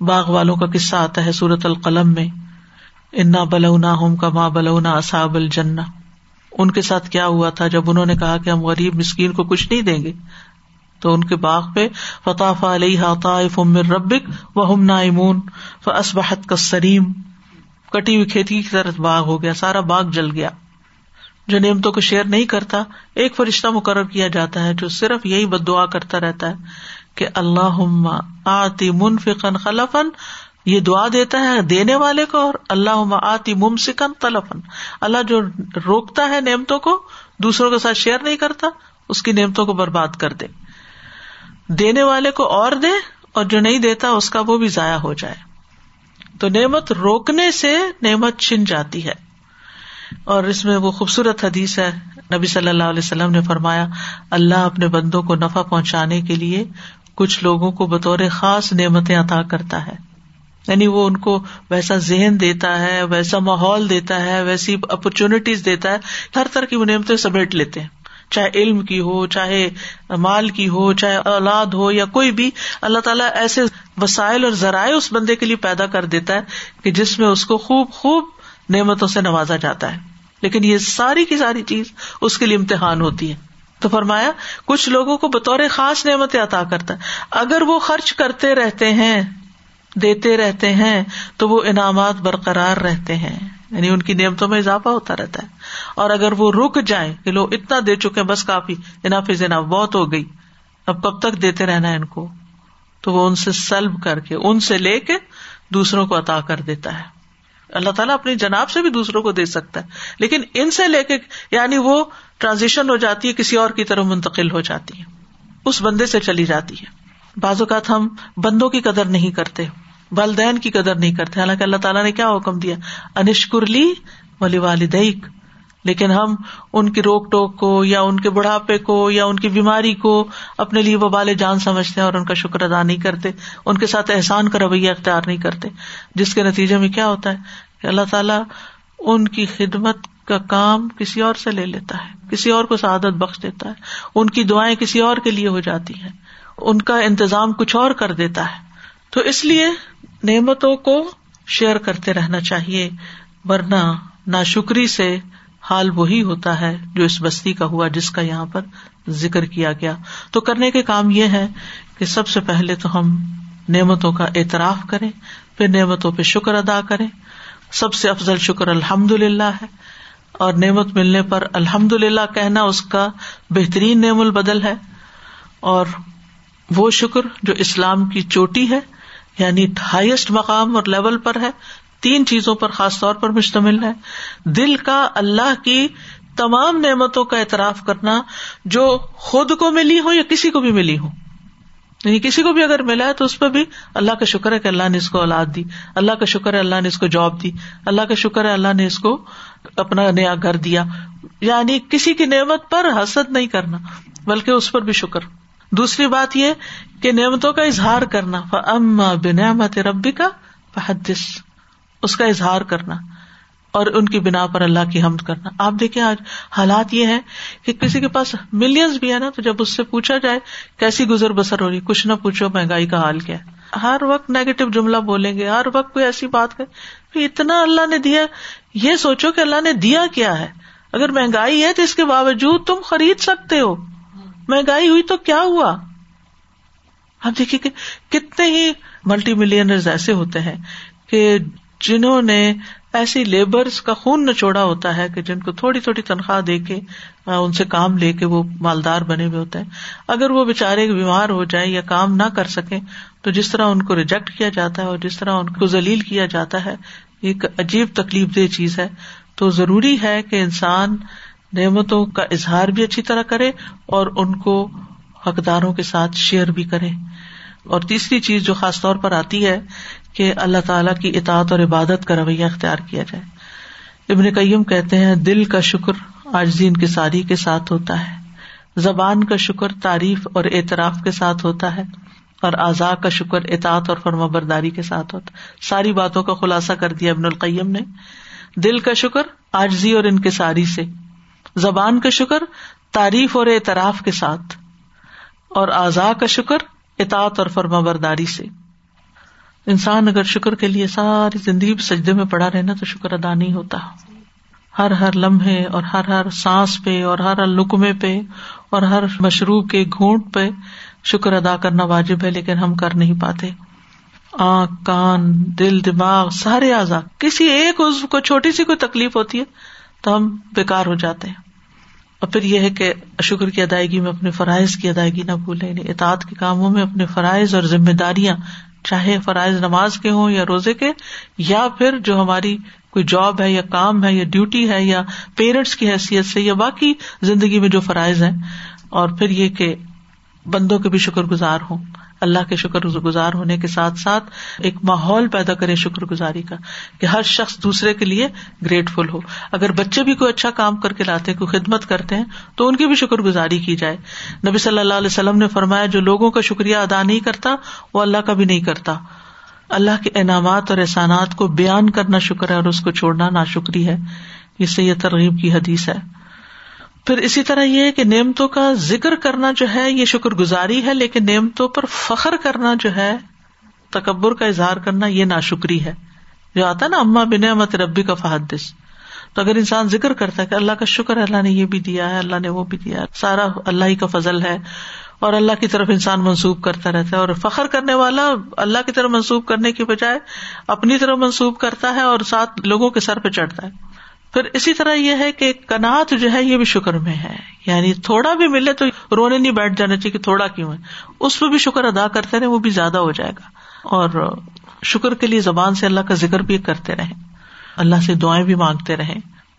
باغ والوں کا قصہ آتا ہے سورت القلم میں، انا بلونا ہوم کا ماں بلونا اصاب الجنا ان کے ساتھ کیا ہوا تھا جب انہوں نے کہا کہ ہم غریب مسکین کو کچھ نہیں دیں گے؟ تو ان کے باغ پہ فتح علیہ طائف من ربک وهم نائمون فاصبحت کالسریم۔ کٹی ہوئی کھیتی کی طرف باغ ہو گیا، سارا باغ جل گیا۔ جو نعمتوں کو شیئر نہیں کرتا، ایک فرشتہ مقرر کیا جاتا ہے جو صرف یہی بد دعا کرتا رہتا ہے کہ اللہ آتی منفقن خلفن یہ دعا دیتا ہے دینے والے کو اور اللہ آتی ممسکن تلفن اللہ جو روکتا ہے نعمتوں کو، دوسروں کے ساتھ شیئر نہیں کرتا، اس کی نعمتوں کو برباد کر دے۔ دینے والے کو اور دے اور جو نہیں دیتا اس کا وہ بھی ضائع ہو جائے۔ تو نعمت روکنے سے نعمت چھن جاتی ہے۔ اور اس میں وہ خوبصورت حدیث ہے۔ نبی صلی اللہ علیہ وسلم نے فرمایا، اللہ اپنے بندوں کو نفع پہنچانے کے لیے کچھ لوگوں کو بطور خاص نعمتیں عطا کرتا ہے۔ یعنی وہ ان کو ویسا ذہن دیتا ہے، ویسا ماحول دیتا ہے، ویسی اپرچونیٹیز دیتا ہے۔ ہر طرح کی وہ نعمتیں سمیٹ لیتے ہیں۔ چاہے علم کی ہو، چاہے مال کی ہو، چاہے اولاد ہو یا کوئی بھی، اللہ تعالیٰ ایسے وسائل اور ذرائع اس بندے کے لیے پیدا کر دیتا ہے کہ جس میں اس کو خوب خوب نعمتوں سے نوازا جاتا ہے۔ لیکن یہ ساری کی ساری چیز اس کے لیے امتحان ہوتی ہے۔ تو فرمایا، کچھ لوگوں کو بطور خاص نعمت عطا کرتا ہے۔ اگر وہ خرچ کرتے رہتے ہیں، دیتے رہتے ہیں، تو وہ انعامات برقرار رہتے ہیں۔ یعنی ان کی نعمتوں میں اضافہ ہوتا رہتا ہے۔ اور اگر وہ رک جائیں، کہ لوگ اتنا دے چکے بس کافی انافی اناف بہت ہو گئی۔ اب کب تک دیتے رہنا ہے ان کو؟ تو وہ ان سے سلب کر کے، ان سے لے کے دوسروں کو عطا کر دیتا ہے۔ اللہ تعالیٰ اپنی جناب سے بھی دوسروں کو دے سکتا ہے۔ لیکن ان سے لے کے یعنی وہ ٹرانزیشن ہو جاتی ہے، کسی اور کی طرف منتقل ہو جاتی ہے۔ اس بندے سے چلی جاتی ہے۔ بعض اوقات ہم بندوں کی قدر نہیں کرتے، والدین کی قدر نہیں کرتے۔ حالانکہ اللہ تعالیٰ نے کیا حکم دیا؟ انشکرلی ولی والدیک۔ لیکن ہم ان کی روک ٹوک کو یا ان کے بڑھاپے کو یا ان کی بیماری کو اپنے لیے وبال جان سمجھتے ہیں اور ان کا شکر ادا نہیں کرتے، ان کے ساتھ احسان کا رویہ اختیار نہیں کرتے، جس کے نتیجے میں کیا ہوتا ہے کہ اللہ تعالیٰ ان کی خدمت کا کام کسی اور سے لے لیتا ہے، کسی اور کو سعادت بخش دیتا ہے، ان کی دعائیں کسی اور کے لیے ہو جاتی ہیں، ان کا انتظام کچھ اور کر دیتا ہے۔ تو اس لیے نعمتوں کو شیئر کرتے رہنا چاہیے، ورنہ نا شکری سے حال وہی ہوتا ہے جو اس بستی کا ہوا جس کا یہاں پر ذکر کیا گیا۔ تو کرنے کے کام یہ ہے کہ سب سے پہلے تو ہم نعمتوں کا اعتراف کریں، پھر نعمتوں پہ شکر ادا کریں۔ سب سے افضل شکر الحمد للہ ہے۔ اور نعمت ملنے پر الحمد للہ کہنا اس کا بہترین نعم البدل ہے۔ اور وہ شکر جو اسلام کی چوٹی ہے یعنی ہائیسٹ مقام اور لیول پر ہے تین چیزوں پر خاص طور پر مشتمل ہے۔ دل کا اللہ کی تمام نعمتوں کا اعتراف کرنا جو خود کو ملی ہو یا کسی کو بھی ملی ہو۔ یعنی کسی کو بھی اگر ملا ہے تو اس پہ بھی اللہ کا شکر ہے کہ اللہ نے اس کو اولاد دی۔ اللہ کا شکر ہے اللہ نے اس کو جاب دی۔ اللہ کا شکر ہے اللہ نے اس کو اپنا نیا گھر دیا۔ یعنی کسی کی نعمت پر حسد نہیں کرنا، بلکہ اس پر بھی شکر۔ دوسری بات یہ کہ نعمتوں کا اظہار کرنا۔ اما بنعمت ربی کا فحدث۔ اس کا اظہار کرنا اور ان کی بنا پر اللہ کی حمد کرنا۔ آپ دیکھیں آج حالات یہ ہے کہ کسی کے پاس ملینز بھی ہے نا، تو جب اس سے پوچھا جائے کیسی گزر بسر ہو رہی، کچھ نہ پوچھو مہنگائی کا حال کیا ہے۔ ہر وقت نیگیٹو جملہ بولیں گے، ہر وقت کوئی ایسی بات کرے اتنا اللہ نے دیا، یہ سوچو کہ اللہ نے دیا کیا ہے۔ اگر مہنگائی ہے تو اس کے باوجود تم خرید سکتے ہو۔ مہنگائی ہوئی تو کیا ہوا؟ آپ دیکھیے کہ کتنے ہی ملٹی ملینر ایسے ہوتے ہیں کہ جنہوں نے ایسی لیبر کا خون نچوڑا ہوتا ہے کہ جن کو تھوڑی تھوڑی تنخواہ دے کے ان سے کام لے کے وہ مالدار بنے ہوئے ہوتے ہیں۔ اگر وہ بےچارے بیمار ہو جائے یا کام نہ کر سکے تو جس طرح ان کو ریجیکٹ کیا جاتا ہے اور جس طرح ان کو ذلیل کیا جاتا ہے ایک عجیب تکلیف دہ چیز ہے۔ تو ضروری ہے کہ انسان نعمتوں کا اظہار بھی اچھی طرح کرے اور ان کو حقداروں کے ساتھ شیئر بھی کرے۔ اور تیسری چیز جو خاص طور پر آتی ہے کہ اللہ تعالیٰ کی اطاعت اور عبادت کا رویہ اختیار کیا جائے۔ ابن قیم کہتے ہیں، دل کا شکر آج کی ساری کے ساتھ ہوتا ہے۔ زبان کا شکر تعریف اور اعتراف کے ساتھ ہوتا ہے۔ اور اعضاء کا شکر اطاعت اور فرما برداری کے ساتھ ہوتا ہے۔ ساری باتوں کا خلاصہ کر دیا ابن القیم نے۔ دل کا شکر آجزی اور انکساری سے۔ زبان کا شکر تعریف اور اعتراف کے ساتھ۔ اور اعضاء کا شکر اطاعت اور فرما برداری سے۔ انسان اگر شکر کے لیے ساری زندگی سجدے میں پڑا رہنا تو شکر ادا نہیں ہوتا۔ ہر ہر لمحے اور ہر ہر سانس پہ اور ہر ہر لکمے پہ اور ہر مشروب کے گھونٹ پہ شکر ادا کرنا واجب ہے، لیکن ہم کر نہیں پاتے۔ آنکھ، کان، دل، دماغ، سارے آزاد کسی ایک عزو کو چھوٹی سی کوئی تکلیف ہوتی ہے تو ہم بےکار ہو جاتے ہیں۔ اور پھر یہ ہے کہ شکر کی ادائیگی میں اپنے فرائض کی ادائیگی نہ بھولے یعنی اطاعت کے کاموں میں اپنے فرائض اور ذمہ داریاں چاہے فرائض نماز کے ہوں یا روزے کے، یا پھر جو ہماری کوئی جاب ہے یا کام ہے یا ڈیوٹی ہے یا پیرنٹس کی حیثیت سے یا باقی زندگی میں جو فرائض ہیں، اور پھر یہ کہ بندوں کے بھی شکر گزار ہوں۔ اللہ کے شکر گزار ہونے کے ساتھ ساتھ ایک ماحول پیدا کرے شکر گزاری کا کہ ہر شخص دوسرے کے لیے گریٹفل ہو۔ اگر بچے بھی کوئی اچھا کام کر کے لاتے کوئی خدمت کرتے ہیں، تو ان کی بھی شکر گزاری کی جائے۔ نبی صلی اللہ علیہ وسلم نے فرمایا، جو لوگوں کا شکریہ ادا نہیں کرتا، وہ اللہ کا بھی نہیں کرتا۔ اللہ کے انعامات اور احسانات کو بیان کرنا شکر ہے اور اس کو چھوڑنا نا شکری ہے۔ اس سے یہ ترغیب کی حدیث ہے۔ پھر اسی طرح یہ کہ نعمتوں کا ذکر کرنا جو ہے، یہ شکر گزاری ہے، لیکن نعمتوں پر فخر کرنا جو ہے، تکبر کا اظہار کرنا یہ نا شکری ہے۔ جو آتا نا، اما بن امت ربی کا فحدث۔ تو اگر انسان ذکر کرتا ہے کہ اللہ کا شکر ہے، اللہ نے یہ بھی دیا ہے، اللہ نے وہ بھی دیا سارا اللہ ہی کا فضل ہے، اور اللہ کی طرف انسان منسوب کرتا رہتا ہے، اور فخر کرنے والا اللہ کی طرف منسوب کرنے کی بجائے اپنی طرف منسوب کرتا ہے اور ساتھ لوگوں کے سر پہ چڑھتا ہے۔ پھر اسی طرح یہ ہے کہ کنات جو ہے یہ بھی شکر میں ہے۔ یعنی تھوڑا بھی ملے تو رونے نہیں بیٹھ جانا چاہیے کہ تھوڑا کیوں ہے۔ اس پہ بھی شکر ادا کرتے رہے وہ بھی زیادہ ہو جائے گا۔ اور شکر کے لیے زبان سے اللہ کا ذکر بھی کرتے رہے۔ اللہ سے دعائیں بھی مانگتے رہے۔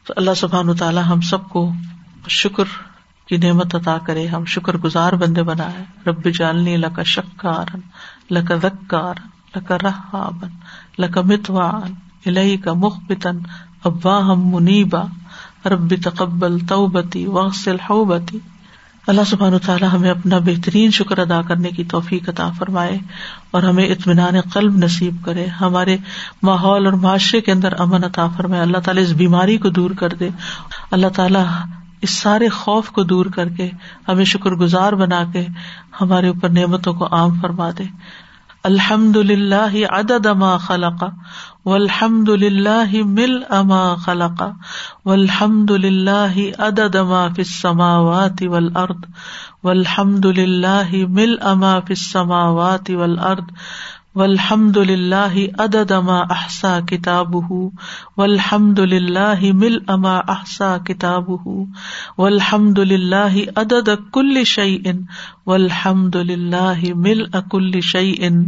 تو اللہ سبحان تعالیٰ ہم سب کو شکر کی نعمت عطا کرے۔ ہم شکر گزار بندے بنائے۔ رب جالنی لکا شکار لکا دکار لکا رحابن لکا متوان الہی کا مخبتن ابا ہم منیبا ربی تقبل توبتی وغسل حوبتی۔ اللہ سبحان تعالیٰ ہمیں اپنا بہترین شکر ادا کرنے کی توفیق عطا فرمائے اور ہمیں اطمینان قلب نصیب کرے۔ ہمارے ماحول اور معاشرے کے اندر امن عطا فرمائے۔ اللہ تعالیٰ اس بیماری کو دور کر دے۔ اللہ تعالیٰ اس سارے خوف کو دور کر کے ہمیں شکر گزار بنا کے ہمارے اوپر نعمتوں کو عام فرما دے۔ الحمد للہ عدد ما خلق۔ والحمد للہ مل اما خلق والحمد للہ عدد ما فی السماوات والارض والحمد للہ مل اما فی السماوات والارض والحمد للہ عدد ما احسا کتاب والحمد للہ مل اما احسا کتاب والحمد للہ عدد کل شعی والحمد للہ مل اکل شعی ان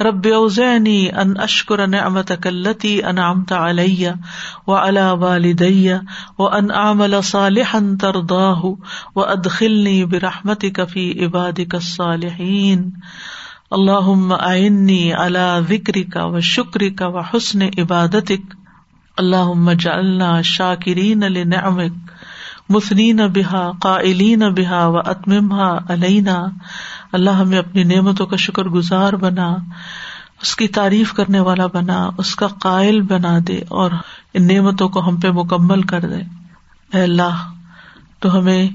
رب اوزعنی ان اشکر نعمتک التي انعمت علی وعلى والدی وان اعمل صالحا ترضاه وادخلنی برحمتک فی عبادک الصالحین. اللہ آئنی اللہ ذکری کا و شکری کا و حسن عبادت اللہ جلنا شاکرین نعمک مسنین بحا قائلین بحا و اتممہ علینا۔ اللہ ہمیں اپنی نعمتوں کا شکر گزار بنا، اس کی تعریف کرنے والا بنا، اس کا قائل بنا دے اور ان نعمتوں کو ہم پہ مکمل کر دے۔ اے اللہ، تو ہمیں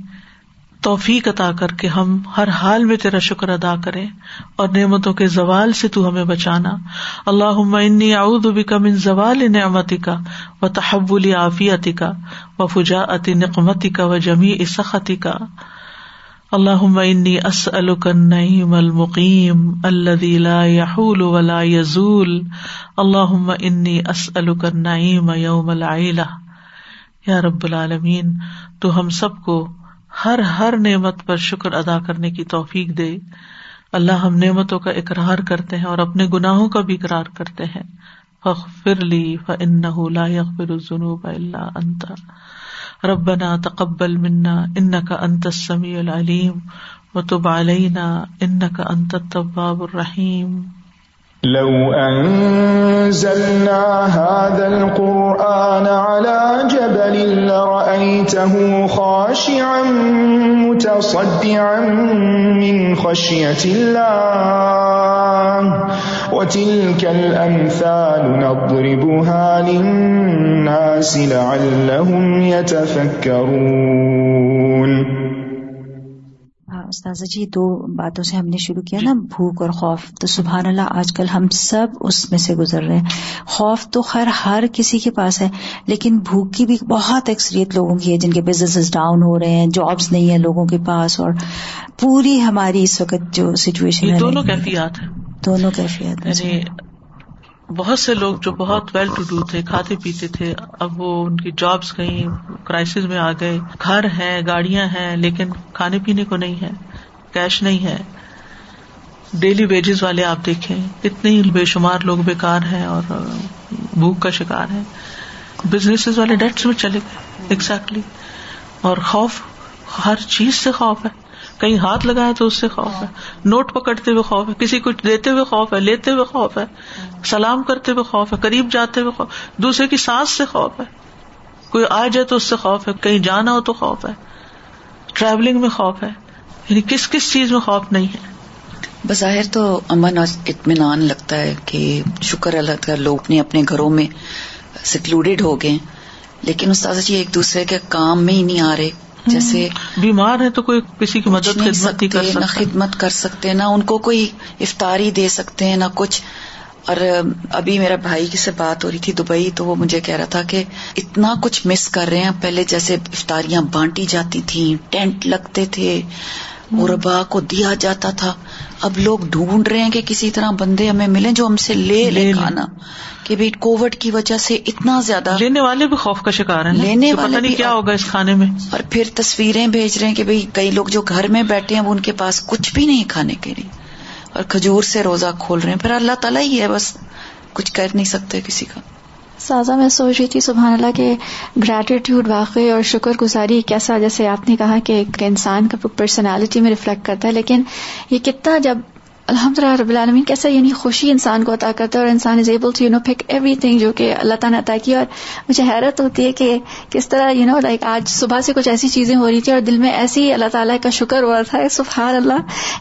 توفیق عطا کر کے ہم ہر حال میں تیرا شکر ادا کرے اور نعمتوں کے زوال سے تو ہمیں بچانا۔ اللہ انی اعوذ بک من زوال نعمتی کا و تحول عافیتی کا و فجا اتی نقمتی کا و جمی سختی کا اللہ انی اسألک النعیم المقیم الذي لا يحول ولا يزول اللہ انی اسألک النعیم یوم العیلہ۔ یا رب العالمین، تو ہم سب کو ہر ہر نعمت پر شکر ادا کرنے کی توفیق دے۔ اللہ ہم نعمتوں کا اقرار کرتے ہیں اور اپنے گناہوں کا بھی اقرار کرتے ہیں۔ فخر لی فن لا يغفر الذنوب الا انت۔ ربنا تقبل منا انك انت السميع العليم وتب علينا انك انت التواب الرحيم لو أنزلنا هذا القرآن على جبل لرأيته خاشعا متصدعا من خشية الله وتلك الأمثال نضربها للناس لعلهم يتفكرون استاذہ جی دو باتوں سے ہم نے شروع کیا نا بھوک اور خوف۔ تو سبحان اللہ آج کل ہم سب اس میں سے گزر رہے ہیں۔ خوف تو خیر ہر کسی کے پاس ہے لیکن بھوک کی بھی بہت اکثریت لوگوں کی ہے جن کے بزنس ڈاؤن ہو رہے ہیں جابس نہیں ہے لوگوں کے پاس اور پوری ہماری اس وقت جو سچویشن ہے۔ دونوں کیفیات ہیں۔ دونوں کیفیات یعنی بہت سے لوگ جو بہت ویل ٹو ڈو تھے، کھاتے پیتے تھے، اب وہ ان کی جابس کہیں کرائس میں آ گئے۔ گھر ہے گاڑیاں ہیں، لیکن کھانے پینے کو نہیں ہے کیش نہیں ہے۔ ڈیلی ویجز والے آپ دیکھیں اتنے ہی بے شمار لوگ بیکار ہیں اور بھوک کا شکار ہے بزنس والے ڈیٹس میں چلے گئے ایگزیکٹلی اور خوف، ہر چیز سے خوف ہے۔ کہیں ہاتھ لگائے تو اس سے خوف ہے۔ نوٹ پکڑتے ہوئے خوف ہے۔ کسی کو دیتے ہوئے خوف ہے، لیتے ہوئے خوف ہے۔ سلام کرتے ہوئے خوف ہے، قریب جاتے ہوئے خوف دوسرے کی سانس سے خوف ہے۔ کوئی آ جائے تو اس سے خوف ہے۔ کہیں جانا ہو تو خوف ہے۔ ٹریولنگ میں خوف ہے۔ یعنی کس کس چیز میں خوف نہیں ہے؟ بظاہر تو امن اور اطمینان لگتا ہے کہ شکر اللہ کا لوگ اپنے اپنے گھروں میں سیکلوڈیڈ ہو گئے لیکن استاذ جی ایک دوسرے کے کام میں ہی نہیں آ رہے۔ جیسے بیمار ہے تو کوئی کسی کی مدد خدمت کر نہ خدمت کر سکتے نہ ان کو کوئی افطاری دے سکتے ہیں نہ کچھ۔ اور ابھی میرا بھائی کی سے بات ہو رہی تھی دبئی تو وہ مجھے کہہ رہا تھا کہ اتنا کچھ مس کر رہے ہیں۔ پہلے جیسے افطاریاں بانٹی جاتی تھیں ٹینٹ لگتے تھے مربا کو دیا جاتا تھا۔ اب لوگ ڈھونڈ رہے ہیں کہ کسی طرح بندے ہمیں ملیں جو ہم سے لے لے کھانا۔ کہ بھائی کووڈ کی وجہ سے اتنا زیادہ لینے والے بھی خوف کا شکار ہیں لینے والے نہیں کیا ہوگا اس کھانے میں۔ اور پھر تصویریں بھیج رہے ہیں کہ بھائی کئی لوگ جو گھر میں بیٹھے ہیں وہ ان کے پاس کچھ بھی نہیں کھانے کے لیے۔ اور کھجور سے روزہ کھول رہے ہیں۔ پھر اللہ تعالیٰ ہی ہے بس کچھ کر نہیں سکتے کسی کا۔ سازا، میں سوچ رہی تھی، سبحان اللہ کے گریٹیٹیوڈ واقعی اور شکر گزاری کیسا، جیسے آپ نے کہا کہ ایک انسان کا پرسنالٹی میں ریفلیکٹ کرتا ہے، لیکن یہ کتنا جب الحمد للہ رب العالمین کیسا یعنی خوشی انسان کو عطا کرتا ہے اور انسان is able to you know pick everything جو کہ اللہ تعالیٰ نے عطا کی اور مجھے حیرت ہوتی ہے کہ کس طرح یو نو لائک آج صبح سے کچھ ایسی چیزیں ہو رہی تھی اور دل میں ایسی اللہ تعالیٰ کا شکر ہو رہا تھا۔ سبحان اللہ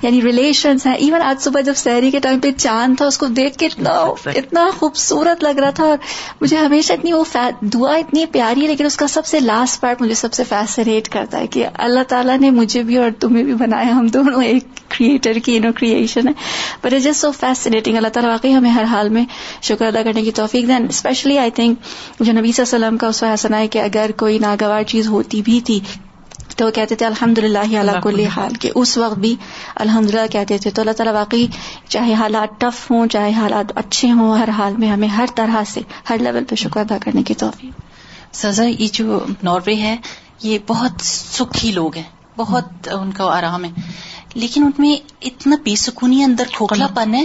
یعنی ریلیشنس ہیں۔ ایون آج صبح جب سحری کے ٹائم پہ چاند تھا اس کو دیکھ کے اتنا اتنا خوبصورت لگ رہا تھا۔ اور مجھے ہمیشہ اتنی وہ دعا اتنی پیاری ہے لیکن اس کا سب سے لاسٹ پارٹ مجھے سب سے فیسنیٹ کرتا ہے کہ اللہ تعالیٰ نے مجھے بھی اور تمہیں بھی بنایا۔ ہم دونوں ایک کریٹر کی نو کریشن ہے۔ But it just so fascinating اللہ تعالیٰ واقعی ہمیں ہر حال میں شکر ادا کرنے کی توفیق دین اسپیشلی آئی تھنک جو نبی صلی اللہ علیہ وسلم کا اس حسنا ہے کہ اگر کوئی ناگوار چیز ہوتی بھی تھی تو وہ کہتے تھے الحمد للہ اللہ کو حال. کے اس وقت بھی الحمد للہ کہتے تھے. تو اللہ تعالیٰ واقعی چاہے حالات ٹف ہوں چاہے حالات اچھے ہوں ہر حال میں ہمیں ہر طرح سے ہر لیول پہ شکر ادا کرنے کی توفیق۔ سزا یہ جو ناروے ہے یہ بہت سکھی لوگ ہیں بہت ان کا آرام ہے۔ لیکن ان میں اتنا بے سکونی اندر کھوکھلا پن ہے۔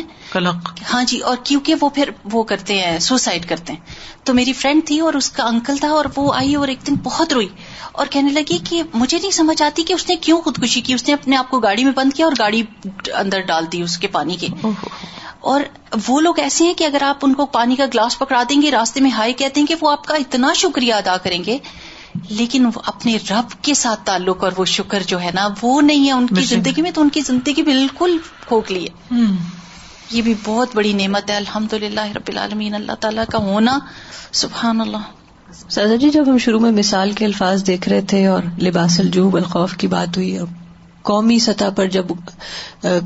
ہاں جی اور کیونکہ وہ پھر وہ کرتے ہیں سوسائڈ کرتے ہیں۔ تو میری فرینڈ تھی اور اس کا انکل تھا اور وہ آئی اور ایک دن بہت روئی اور کہنے لگی کہ مجھے نہیں سمجھ آتی کہ اس نے کیوں خودکشی کی اس نے اپنے آپ کو گاڑی میں بند کیا اور گاڑی اندر ڈال دی اس کے پانی کے۔ اور وہ لوگ ایسے ہیں کہ اگر آپ ان کو پانی کا گلاس پکڑا دیں گے راستے میں ہائی کہتے ہیں کہ وہ آپ کا اتنا شکریہ ادا کریں گے لیکن اپنے رب کے ساتھ تعلق اور وہ شکر جو ہے نا وہ نہیں ہے ان کی زندگی میں تو ان کی زندگی بالکل کھوکھلی ہے۔ یہ بھی بہت بڑی نعمت ہے۔ الحمد للہ رب العالمین اللہ تعالیٰ کا ہونا۔ سبحان اللہ۔ سازا جی جب ہم شروع میں مثال کے الفاظ دیکھ رہے تھے اور لباس الجوب الخوف کی بات ہوئی اب قومی سطح پر جب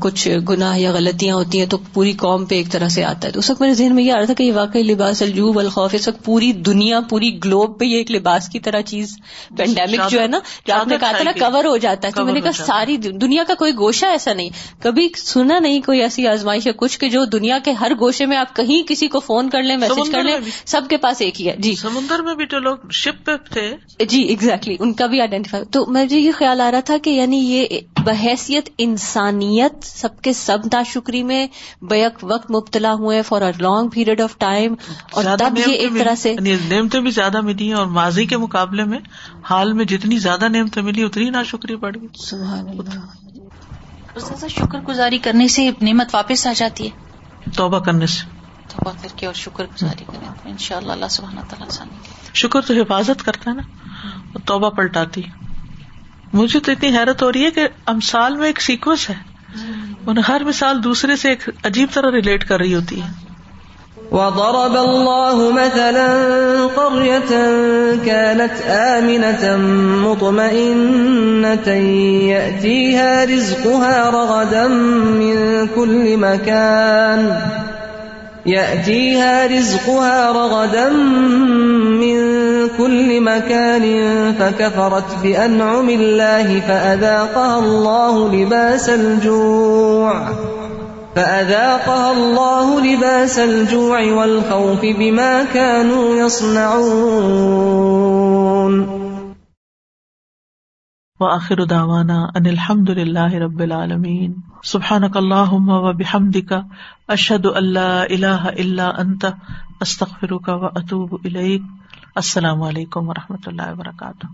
کچھ گناہ یا غلطیاں ہوتی ہیں تو پوری قوم پہ ایک طرح سے آتا ہے۔ تو اس وقت میرے ذہن میں یہ آ رہا تھا کہ یہ واقعی لباس الجوب الخوف اس وقت پوری دنیا پوری گلوب پہ یہ ایک لباس کی طرح چیز پینڈیمک جو ہے نا جو آپ نے کہا تھا نا کور ہو جاتا ہے۔ تو میں نے کہا ساری دنیا کا کوئی گوشہ ایسا نہیں۔ کبھی سنا نہیں کوئی ایسی آزمائش ہے کچھ کہ جو دنیا کے ہر گوشے میں آپ کہیں کسی کو فون کر لیں میسج کر لیں سب کے پاس ایک ہی ہے۔ جی۔ سمندر میں بھی جو لوگ شپ پہ تھے۔ جی ایگزیکٹلی ان کا بھی آئیڈینٹیفائی تو مجھے یہ خیال آ رہا تھا کہ یعنی یہ بحیثیت انسانیت سب کے سب ناشکری میں بیک وقت مبتلا ہوئے for a long period of time اور تب یہ ایک طرح سے یعنی نعمتیں بھی زیادہ ملی ہیں اور ماضی کے مقابلے میں حال میں جتنی زیادہ نعمتیں ملی اتنی ناشکری بڑھ گئی۔ شکر گزاری کرنے سے نعمت واپس آ جاتی ہے۔ توبہ کرنے سے۔ توبہ کر کے اور شکر گزاری کریں۔ ان شاء اللہ اللہ سبحانہ تعالیٰ شکر تو حفاظت کرتا ہے نا توبہ پلٹاتی مجھے تو اتنی حیرت ہو رہی ہے کہ امسال میں ایک سیکوینس ہے۔ ہر مثال دوسرے سے ایک عجیب طرح ریلیٹ کر رہی ہوتی ہے۔ وضرب الله مثلا قرية كانت آمنة مطمئنة يأتيها رزقها رغدا من كل مكان يأتيها رزقها رغدا من كل مكان فكفرت بأنعم الله فأذاقها الله لباس الجوع فأذاقها الله لباس الجوع والخوف بما كانوا يصنعون. وآخر دعوانا أن الحمد لله رب العالمين. سبحان اللہ و بحمد کا اشد اللہ اللہ اللہ انت استخر کا و اطوب السلام علیکم و رحمۃ اللہ وبرکاتہ۔